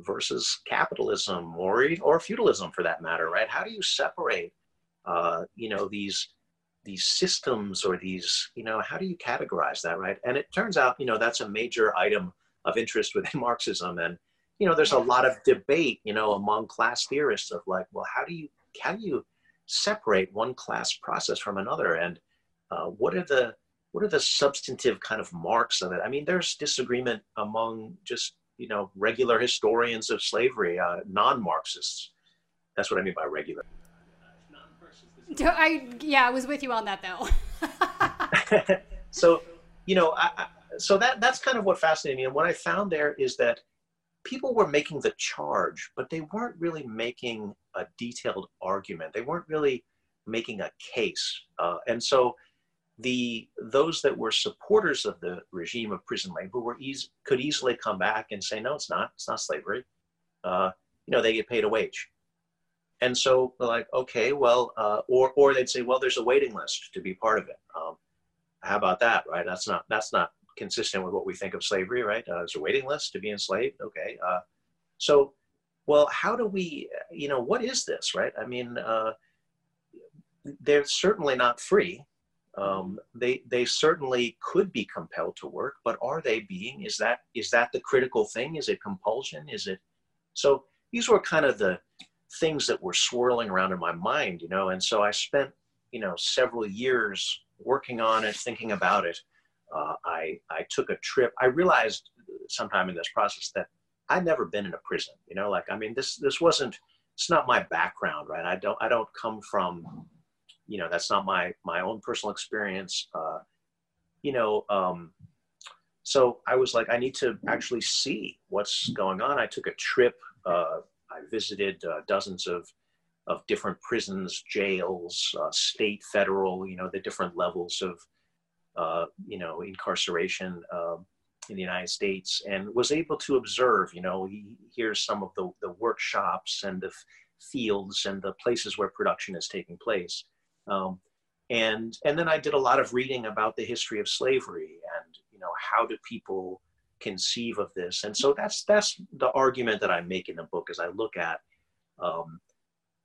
versus capitalism or or feudalism for that matter, right? How do you separate, uh, you know, these these systems or these, you know, how do you categorize that, right? And it turns out, you know, that's a major item of interest within Marxism, and you know, there's a lot of debate, you know, among class theorists of like, well, how do you how do you separate one class process from another, and uh, what are the what are the substantive kind of marks of it? I mean, there's disagreement among just you know regular historians of slavery, uh, non-Marxists. That's what I mean by regular. I yeah, I was with you on that though. so you know, I, I, so that that's kind of what fascinated me. And what I found there is that people were making the charge, but they weren't really making a detailed argument. They weren't really making a case. Uh, and so the those that were supporters of the regime of prison labor were could easily come back and say, no, it's not. It's not slavery. Uh, you know, they get paid a wage. And so, like, okay, well, uh, or or they'd say, well, there's a waiting list to be part of it. Um, how about that, right? That's not that's not consistent with what we think of slavery, right? Uh, there's a waiting list to be enslaved. Okay, uh, so, well, how do we, you know, what is this, right? I mean, uh, they're certainly not free. Um, they they certainly could be compelled to work, but are they being? Is that is that the critical thing? Is it compulsion? Is it? So these were kind of the things that were swirling around in my mind, you know. And so I spent you know several years working on it, thinking about it. Uh, I I took a trip. I realized sometime in this process that I'd never been in a prison. You know, like I mean, this this wasn't. It's not my background, right? I don't I don't come from you know that's not my my own personal experience uh, you know um, so i was like i need to actually see what's going on. I took a trip uh, i visited uh, dozens of of different prisons jails uh, state federal you know the different levels of uh, you know incarceration um, in the united states and was able to observe you know here's some of the, the workshops and the fields and the places where production is taking place um, and and then I did a lot of reading about the history of slavery and you know how do people conceive of this. And so that's that's the argument that I make in the book as I look at um,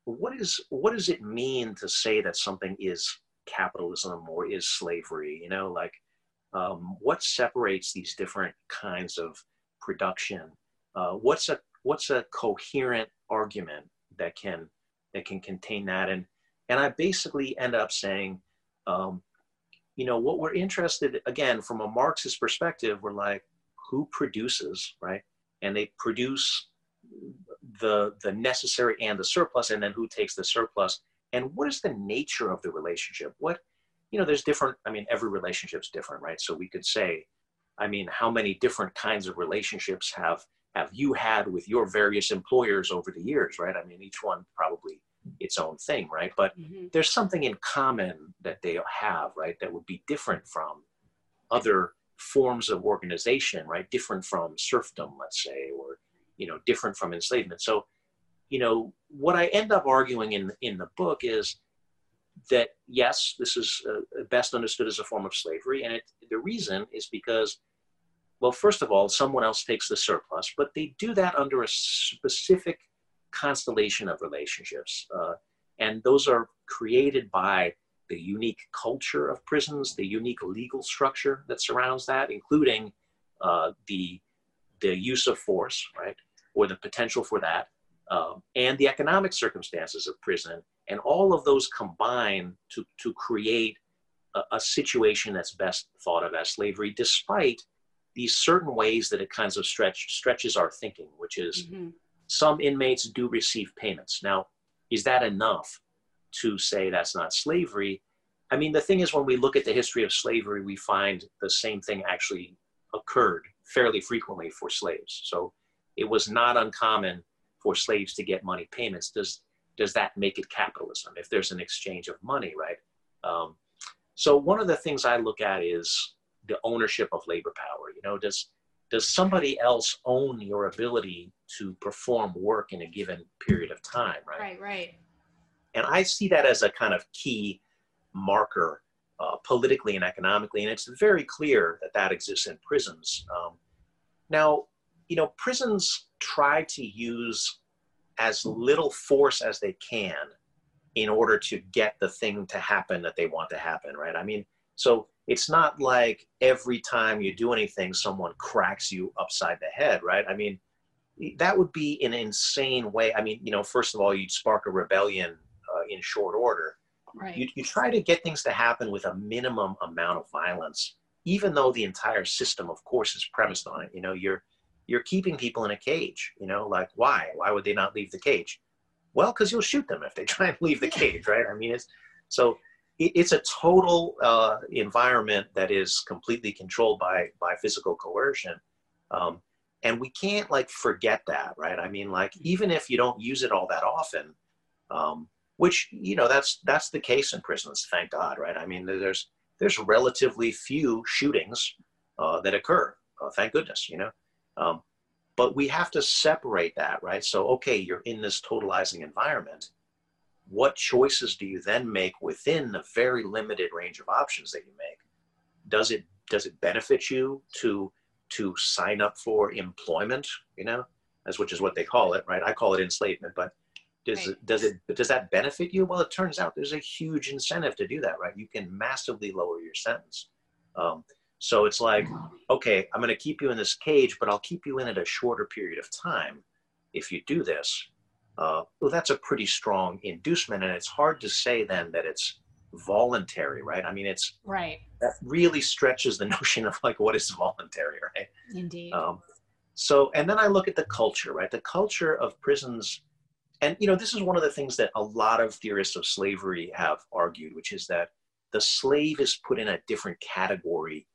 what is what does it mean to say that something is capitalism or is slavery? You know like um, what separates these different kinds of production? Uh, what's a what's a coherent argument that can that can contain that? And and I basically end up saying, um, you know, what we're interested, again, from a Marxist perspective, we're like, who produces, right? And they produce the, the necessary and the surplus, and then who takes the surplus? And what is the nature of the relationship? What, you know, there's different, I mean, every relationship's different, right? So we could say, I mean, how many different kinds of relationships have have you had with your various employers over the years, right? I mean, each one probably its own thing, right? But mm-hmm. there's something in common that they have, right? That would be different from other forms of organization, right? Different from serfdom, let's say, or you know, different from enslavement. So, you know, what I end up arguing in in the book is that yes, this is uh, best understood as a form of slavery, and it, the reason is because, well, first of all, someone else takes the surplus, but they do that under a specific constellation of relationships. Uh, and those are created by the unique culture of prisons, the unique legal structure that surrounds that, including uh, the, the use of force, right, or the potential for that, um, and the economic circumstances of prison. And all of those combine to, to create a, a situation that's best thought of as slavery, despite these certain ways that it kinds of stretch, stretches our thinking, which is mm-hmm some inmates do receive payments. Now, is that enough to say that's not slavery? I mean, the thing is, when we look at the history of slavery, we find the same thing actually occurred fairly frequently for slaves. So it was not uncommon for slaves to get money payments. Does does that make it capitalism if there's an exchange of money, right? Um, so one of the things I look at is the ownership of labor power. You know, does does somebody else own your ability to perform work in a given period of time right right right and i see that as a kind of key marker uh, politically and economically, and it's very clear that that exists in prisons. Um, now, you know, prisons try to use as little force as they can in order to get the thing to happen that they want to happen, right? I mean, so it's not like every time you do anything, someone cracks you upside the head, right? I mean, that would be an insane way. I mean, you know, first of all, you'd spark a rebellion uh, in short order. Right. You, you try to get things to happen with a minimum amount of violence, even though the entire system, of course, is premised on it. You know, you're you're keeping people in a cage. You know, like why? Why would they not leave the cage? Well, because you'll shoot them if they try and leave the cage, right? I mean, it's so it's a total uh, environment that is completely controlled by by physical coercion. Um, and we can't like forget that right? I mean like even if you don't use it all that often um, which you know that's that's the case in prisons thank god right? I mean there's there's relatively few shootings uh, that occur uh, thank goodness you know? Um, but we have to separate that right? So okay you're in this totalizing environment what choices do you then make within the very limited range of options that you make does it does it benefit you to to sign up for employment, you know, as which is what they call it, right? I call it enslavement, but does right. it, does it does that benefit you? Well, it turns out there's a huge incentive to do that, right? You can massively lower your sentence. Um, so it's like, okay, I'm going to keep you in this cage, but I'll keep you in it a shorter period of time if you do this. Uh, well, that's a pretty strong inducement, and it's hard to say then that it's voluntary, right? I mean, it's right. That really stretches the notion of like what is voluntary, right? Indeed. Um, so, and then I look at the culture, right? The culture of prisons, and you know, this is one of the things that a lot of theorists of slavery have argued, which is that the slave is put in a different category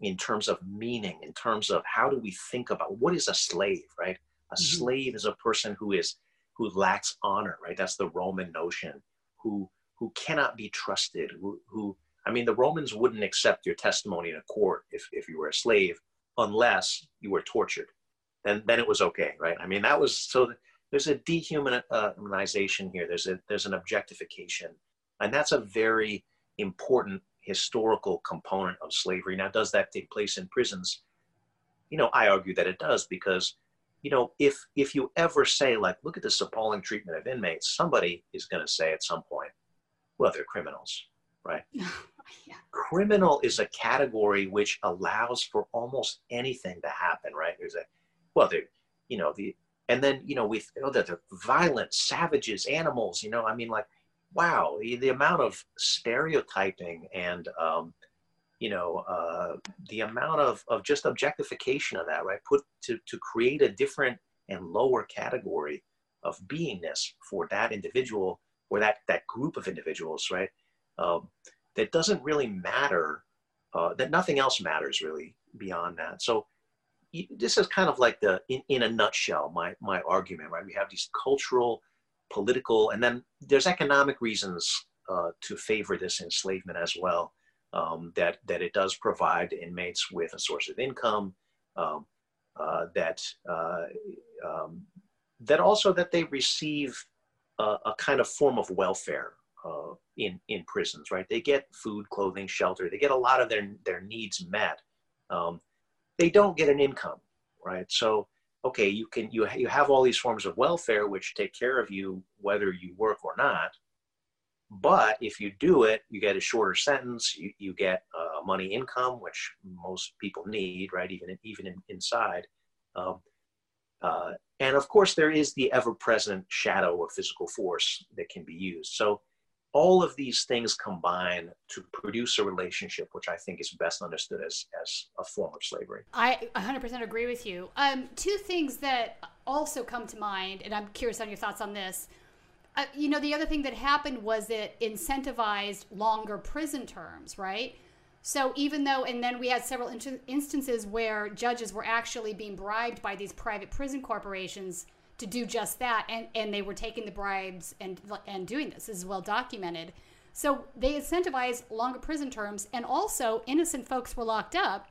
in terms of meaning, in terms of how do we think about what is a slave, right? A mm-hmm. slave is a person who is who lacks honor, right? That's the Roman notion. Who who cannot be trusted, who, who I mean, the Romans wouldn't accept your testimony in a court if, if you were a slave unless you were tortured. Then, then it was okay, right? I mean, that was so there's a dehumanization uh, here. There's a, there's an objectification. And that's a very important historical component of slavery. Now, does that take place in prisons? You know, I argue that it does because, you know, if if you ever say like, look at this appalling treatment of inmates, somebody is going to say at some point, well, they're criminals, right? yeah. Criminal is a category which allows for almost anything to happen, right? There's a, well, they, you know, the, and then, you know, we, oh, they're, violent, savages, animals, you know, I mean, like, wow, the, the amount of stereotyping and, um, you know, uh, the amount of, of just objectification of that, right? Put to, to create a different and lower category of beingness for that individual or that that group of individuals, right? Um, that doesn't really matter. Uh, that nothing else matters really beyond that. So this is kind of like the in, in a nutshell my my argument, right? We have these cultural, political, and then there's economic reasons uh, to favor this enslavement as well. Um, that that it does provide inmates with a source of income. Um, uh, that uh, um, that also that they receive a, a kind of form of welfare uh, in in prisons, right? They get food, clothing, shelter. They get a lot of their their needs met. Um, they don't get an income, right? So okay, you can you you have all these forms of welfare which take care of you whether you work or not. But if you do it, you get a shorter sentence. You, you get uh, money income, which most people need, right? Even even in, inside. Um, uh, and of course, there is the ever present shadow of physical force that can be used. So, all of these things combine to produce a relationship which I think is best understood as, as a form of slavery. I 100% agree with you. Um, two things that also come to mind, and I'm curious on your thoughts on this. Uh, you know, the other thing that happened was it incentivized longer prison terms, right? So even though, and then we had several in- instances where judges were actually being bribed by these private prison corporations to do just that, and, and they were taking the bribes and and doing this. This is well documented. So they incentivized longer prison terms, and also innocent folks were locked up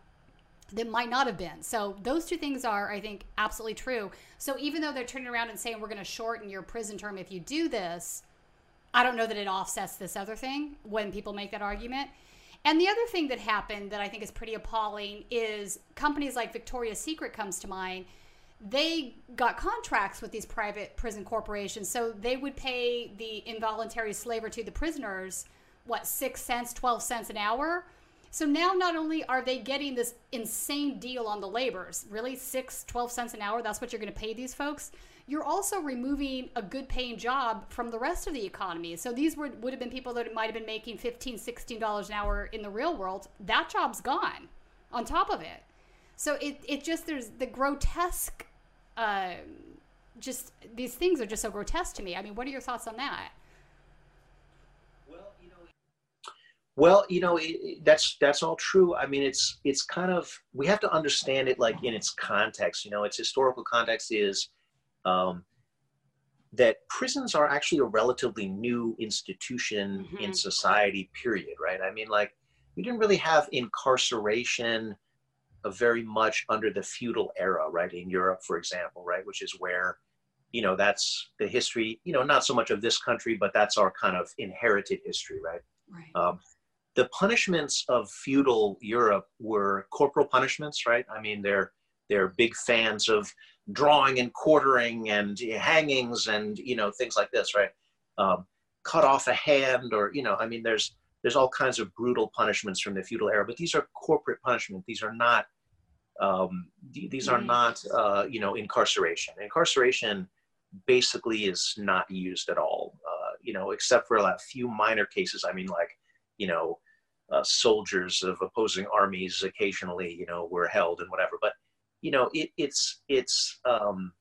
that might not have been. So those two things are, I think, absolutely true. So even though they're turning around and saying we're going to shorten your prison term if you do this, I don't know that it offsets this other thing when people make that argument. And the other thing that happened that I think is pretty appalling is companies like Victoria's Secret comes to mind. They got contracts with these private prison corporations, so they would pay the involuntary slaver to the prisoners what six cents, twelve cents an hour. So now not only are they getting this insane deal on the labors, really six, 12 cents an hour, that's what you're going to pay these folks you're also removing a good paying job from the rest of the economy. So these would, would have been people that might have been making $15, $16 an hour in the real world. That job's gone on top of it. So it, it just, there's the grotesque, uh, just these things are just so grotesque to me. I mean, what are your thoughts on that? Well, you know, well, you know, it, that's that's all true. I mean, it's it's kind of we have to understand it like in its context. You know, its historical context is um, that prisons are actually a relatively new institution mm-hmm. in society, period, right? I mean, like, we didn't really have incarceration very much under the feudal era, right? In Europe, for example, right? Which is where, you know, that's the history, you know, not so much of this country, but that's our kind of inherited history, right? Right. Um, the punishments of feudal Europe were corporal punishments, right? I mean, they're they're big fans of drawing and quartering and hangings and you know things like this right um, cut off a hand or you know i mean there's there's all kinds of brutal punishments from the feudal era but these are corporate punishment these are not um, these are mm-hmm. not uh, you know incarceration incarceration basically is not used at all uh, you know except for a few minor cases i mean like you know uh, soldiers of opposing armies occasionally you know were held and whatever but you know, it, it's it's um,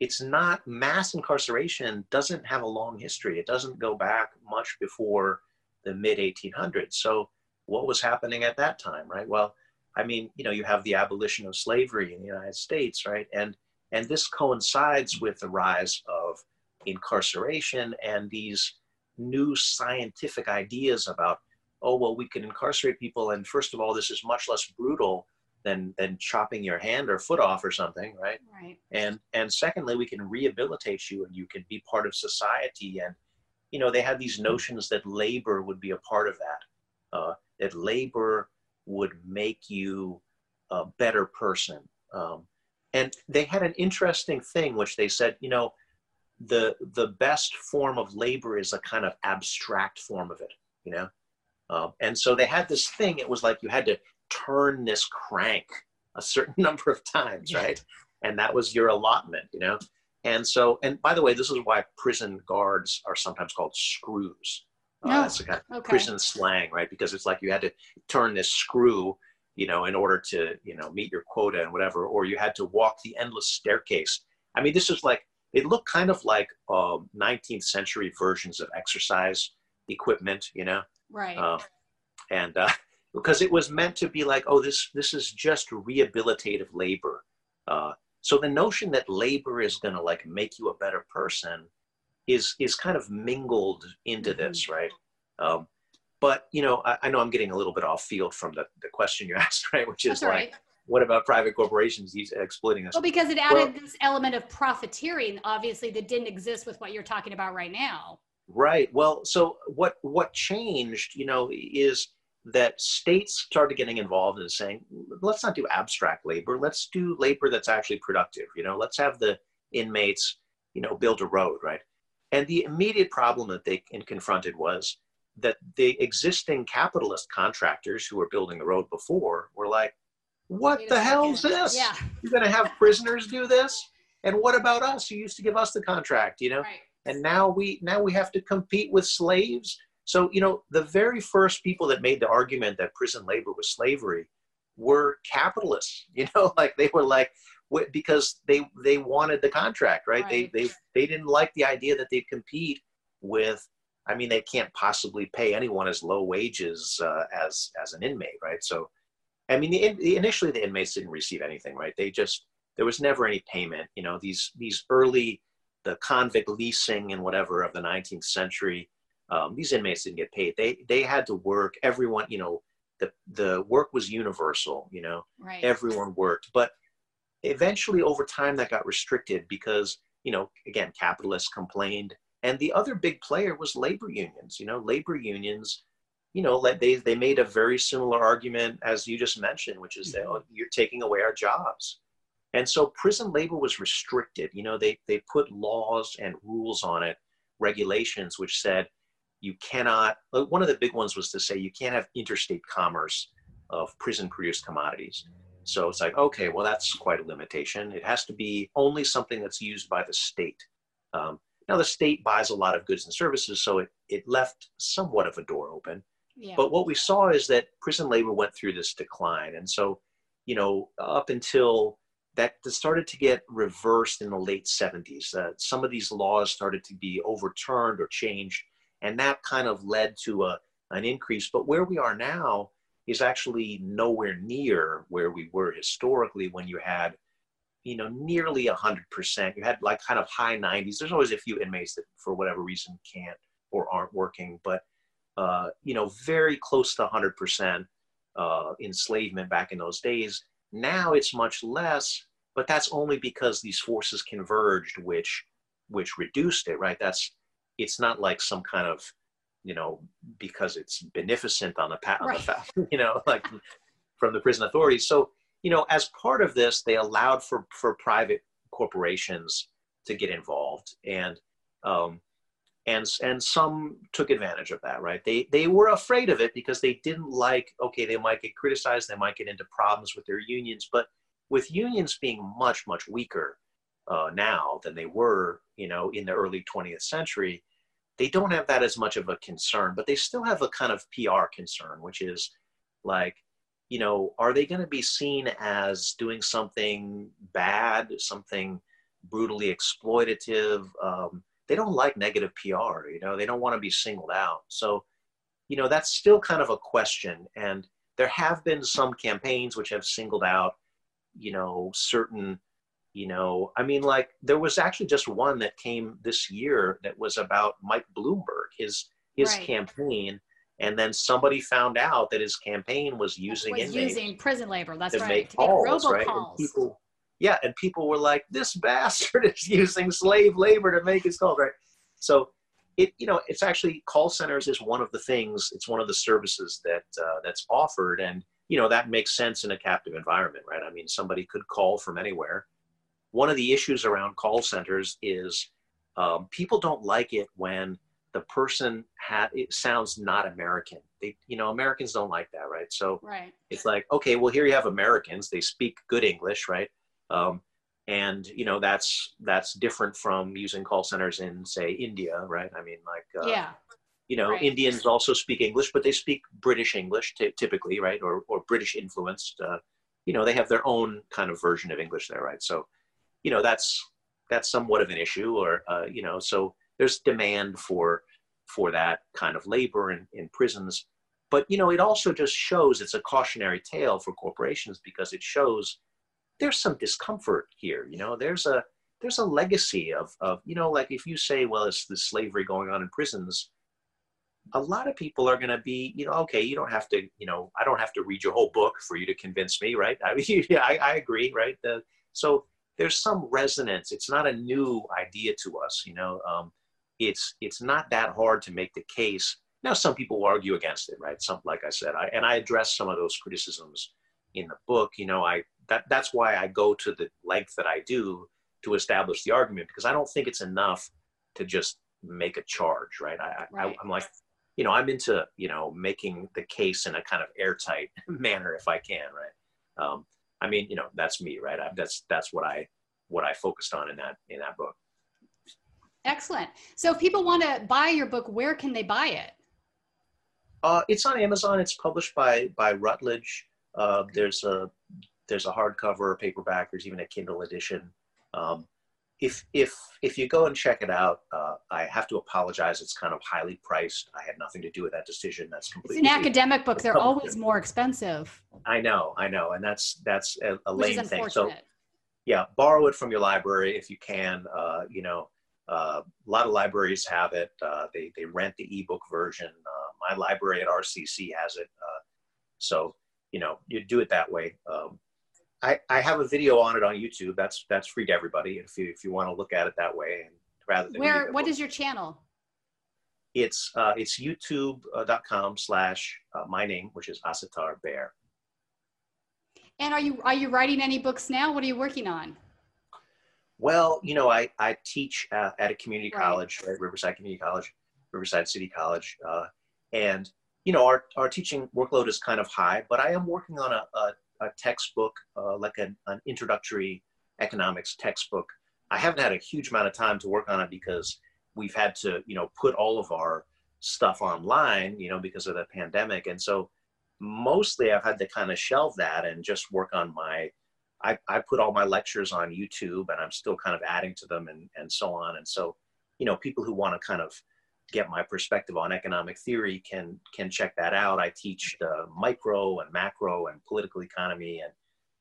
it's not mass incarceration doesn't have a long history. It doesn't go back much before the mid 1800s. So what was happening at that time, right? Well, I mean, you know, you have the abolition of slavery in the United States, right? And and this coincides with the rise of incarceration and these new scientific ideas about, oh well, we can incarcerate people, and first of all, this is much less brutal than than chopping your hand or foot off or something right? Right. And and secondly we can rehabilitate you and you can be part of society. And you know they had these notions that labor would be a part of that uh, that labor would make you a better person. Um, and they had an interesting thing which they said you know the the best form of labor is a kind of abstract form of it you know um, and so they had this thing it was like you had to turn this crank a certain number of times, right? And that was your allotment, you know? And so, and by the way, this is why prison guards are sometimes called screws. Uh, oh, that's a kind of okay. prison slang, right? Because it's like you had to turn this screw, you know, in order to, you know, meet your quota and whatever, or you had to walk the endless staircase. I mean, this is like, it looked kind of like uh, 19th century versions of exercise equipment, you know? Right. Uh, and uh, because it was meant to be like, oh, this this is just rehabilitative labor. Uh, so the notion that labor is going to like make you a better person is is kind of mingled into mm-hmm. this, right? Um, but you know, I, I, know I'm getting a little bit off field from the, the question you asked, right? Which is like, right. What about private corporations these exploiting us? Well, because it added well, this element of profiteering, obviously, that didn't exist with what you're talking about right now. Right. Well, so what what changed, you know, is that states started getting involved in saying, let's not do abstract labor. Let's do labor that's actually productive. You know, let's have the inmates, you know, build a road, right? And the immediate problem that they confronted was that the existing capitalist contractors who were building the road before were like, what the hell is this? Yeah. You're going to have prisoners do this? And what about us? You used to give us the contract, you know? Right. And now we now we have to compete with slaves so, you know, the very first people that made the argument that prison labor was slavery were capitalists, you know, like they were like, because they they wanted the contract, right? right? They they they didn't like the idea that they compete with. I mean, they can't possibly pay anyone as low wages uh, as as an inmate, right? So, I mean, the, the, initially the inmates didn't receive anything, right? They just there was never any payment. You know, these these early the convict leasing and whatever of the 19th century um, these inmates didn't get paid. They they had to work. Everyone, you know, the the work was universal. You know, right. everyone worked. But eventually, over time, that got restricted because you know, again, capitalists complained, and the other big player was labor unions. You know, labor unions you know, they they made a very similar argument as you just mentioned, which is that oh, you're taking away our jobs. And so prison labor was restricted. You know, they they put laws and rules on it, regulations which said you cannot. One of the big ones was to say you can't have interstate commerce of prison produced commodities. So it's like, okay, well, that's quite a limitation. It has to be only something that's used by the state. Um, now, the state buys a lot of goods and services, so it, it left somewhat of a door open. But what we saw is that prison labor went through this decline. And so, you know, up until that started to get reversed in the late 70s, uh, some of these laws started to be overturned or changed. And that kind of led to a, an increase. But where we are now, is actually nowhere near where we were historically when you had you know nearly 100% you had like kind of high 90s there's always a few inmates that for whatever reason can't or aren't working but uh, you know very close to 100% uh, enslavement back in those days now it's much less but that's only because these forces converged which which reduced it right that's it's not like some kind of you know, because it's beneficent on the, path, right. on the fact, you know, like from the prison authorities. So, you know, as part of this, they allowed for, for private corporations to get involved and, um, and, and some took advantage of that, right? They, they were afraid of it because they didn't like, okay, they might get criticized, they might get into problems with their unions, but with unions being much, much weaker uh, now than they were, you know, in the early 20th century, they don't have that as much of a concern, but they still have a kind of PR concern, which is like, you know, are they going to be seen as doing something bad, something brutally exploitative? Um, they don't like negative PR, you know, they don't want to be singled out. So, you know, that's still kind of a question. And there have been some campaigns which have singled out, you know, certain you know i mean like there was actually just one that came this year that was about mike bloomberg his his right. campaign and then somebody found out that his campaign was using was using prison labor that's to right make to calls, right? And people yeah and people were like this bastard is using slave labor to make his calls right so it you know it's actually call centers is one of the things it's one of the services that uh, that's offered and you know that makes sense in a captive environment right i mean somebody could call from anywhere one of the issues around call centers is um, people don't like it when the person ha- it sounds not American. They, you know, Americans don't like that, right? So right. it's like, okay, well, here you have Americans. They speak good English, right? Um, and you know that's that's different from using call centers in say India, right? I mean, like uh, yeah. You know, right. Indians also speak English, but they speak British English t- typically, right? Or, or British influenced. Uh, you know, they have their own kind of version of English there, right? So, you know that's that's somewhat of an issue or uh, you know so there's demand for for that kind of labor in, in prisons but you know it also just shows it's a cautionary tale for corporations because it shows there's some discomfort here you know there's a there's a legacy of of you know like if you say well it's the slavery going on in prisons a lot of people are going to be, you know, okay, you don't have to, you know, I don't have to read your whole book for you to convince me, right? I mean, yeah, I, I agree, right? The, so there's some resonance. It's not a new idea to us, you know. Um, it's it's not that hard to make the case. Now, some people argue against it, right? Some, like I said, I, and I address some of those criticisms in the book. You know, I that that's why I go to the length that I do to establish the argument because I don't think it's enough to just make a charge, right? I, right. I I'm like, you know, I'm into you know making the case in a kind of airtight manner if I can, right? Um, I mean, you know, that's me, right? I, that's that's what I what I focused on in that in that book. Excellent. So if people want to buy your book, where can they buy it? Uh, it's on Amazon. It's published by by Routledge. Uh, there's a there's a hardcover, a paperback. There's even a Kindle edition. Um, if if if you go and check it out, uh, I have to apologize. It's kind of highly priced. I had nothing to do with that decision. That's completely. It's an academic book. They're always more expensive. I know, I know, and that's that's a, a lame thing. So, yeah, borrow it from your library if you can. Uh, you know, uh, a lot of libraries have it. Uh, they they rent the ebook version. Uh, my library at RCC has it. Uh, so you know, you do it that way. Um, I, I have a video on it on YouTube. That's that's free to everybody if you if you want to look at it that way and rather than where what is your channel? it's uh, it's youtube.com slash uh, my name, which is Asatar Bair. And are you are you writing any books now? What are you working on? Well, you know, I, I teach uh, at a community Right. college, right, Riverside Community College, Riverside City College, uh, and you know, our, our teaching workload is kind of high. But I am working on a, a, a textbook, uh, like an, an introductory economics textbook. I haven't had a huge amount of time to work on it because we've had to, you know, put all of our stuff online, you know, because of the pandemic, and so mostly I've had to kind of shelve that and just work on my I, I put all my lectures on YouTube and I'm still kind of adding to them and, and so on. And so, you know, people who want to kind of get my perspective on economic theory can can check that out. I teach the micro and macro and political economy and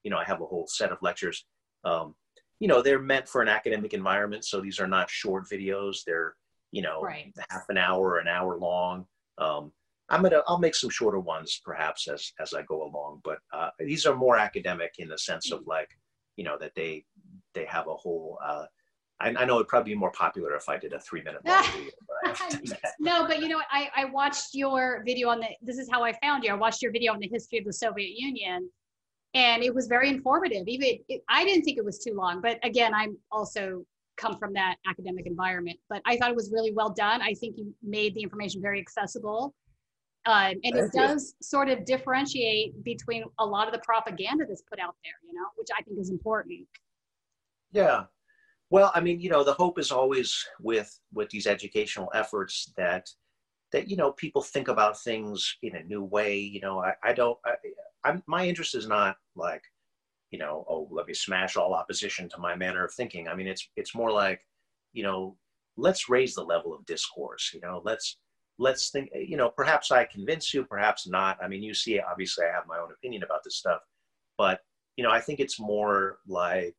you know, I have a whole set of lectures. Um, you know, they're meant for an academic environment, so these are not short videos. They're, you know, Right. half an hour, an hour long. Um, I'm gonna I'll make some shorter ones perhaps as as I go along, but uh, these are more academic in the sense of like you know that they they have a whole. Uh, I, I know it'd probably be more popular if I did a three minute long video. But I haven't done that. no, but you know what? I, I watched your video on the. This is how I found you. I watched your video on the history of the Soviet Union, and it was very informative. Even it, I didn't think it was too long, but again, I'm also come from that academic environment. But I thought it was really well done. I think you made the information very accessible. Uh, and it you. does sort of differentiate between a lot of the propaganda that's put out there, you know, which I think is important. Yeah. Well, I mean, you know, the hope is always with with these educational efforts that that you know people think about things in a new way. You know, I, I don't. I, I'm my interest is not like, you know, oh, let me smash all opposition to my manner of thinking. I mean, it's it's more like, you know, let's raise the level of discourse. You know, let's let's think. You know, perhaps I convince you, perhaps not. I mean, you see, obviously, I have my own opinion about this stuff, but you know, I think it's more like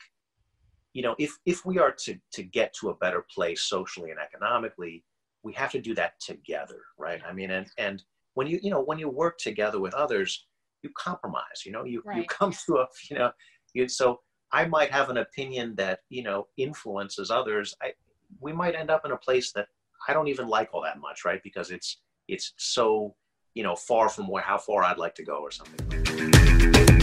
you know if if we are to to get to a better place socially and economically we have to do that together right? I mean and and when you you know when you work together with others you compromise you know you you come to a you know you, so i might have an opinion that you know influences others. I we might end up in a place that i don't even like all that much right? Because it's it's so you know far from where how far i'd like to go or something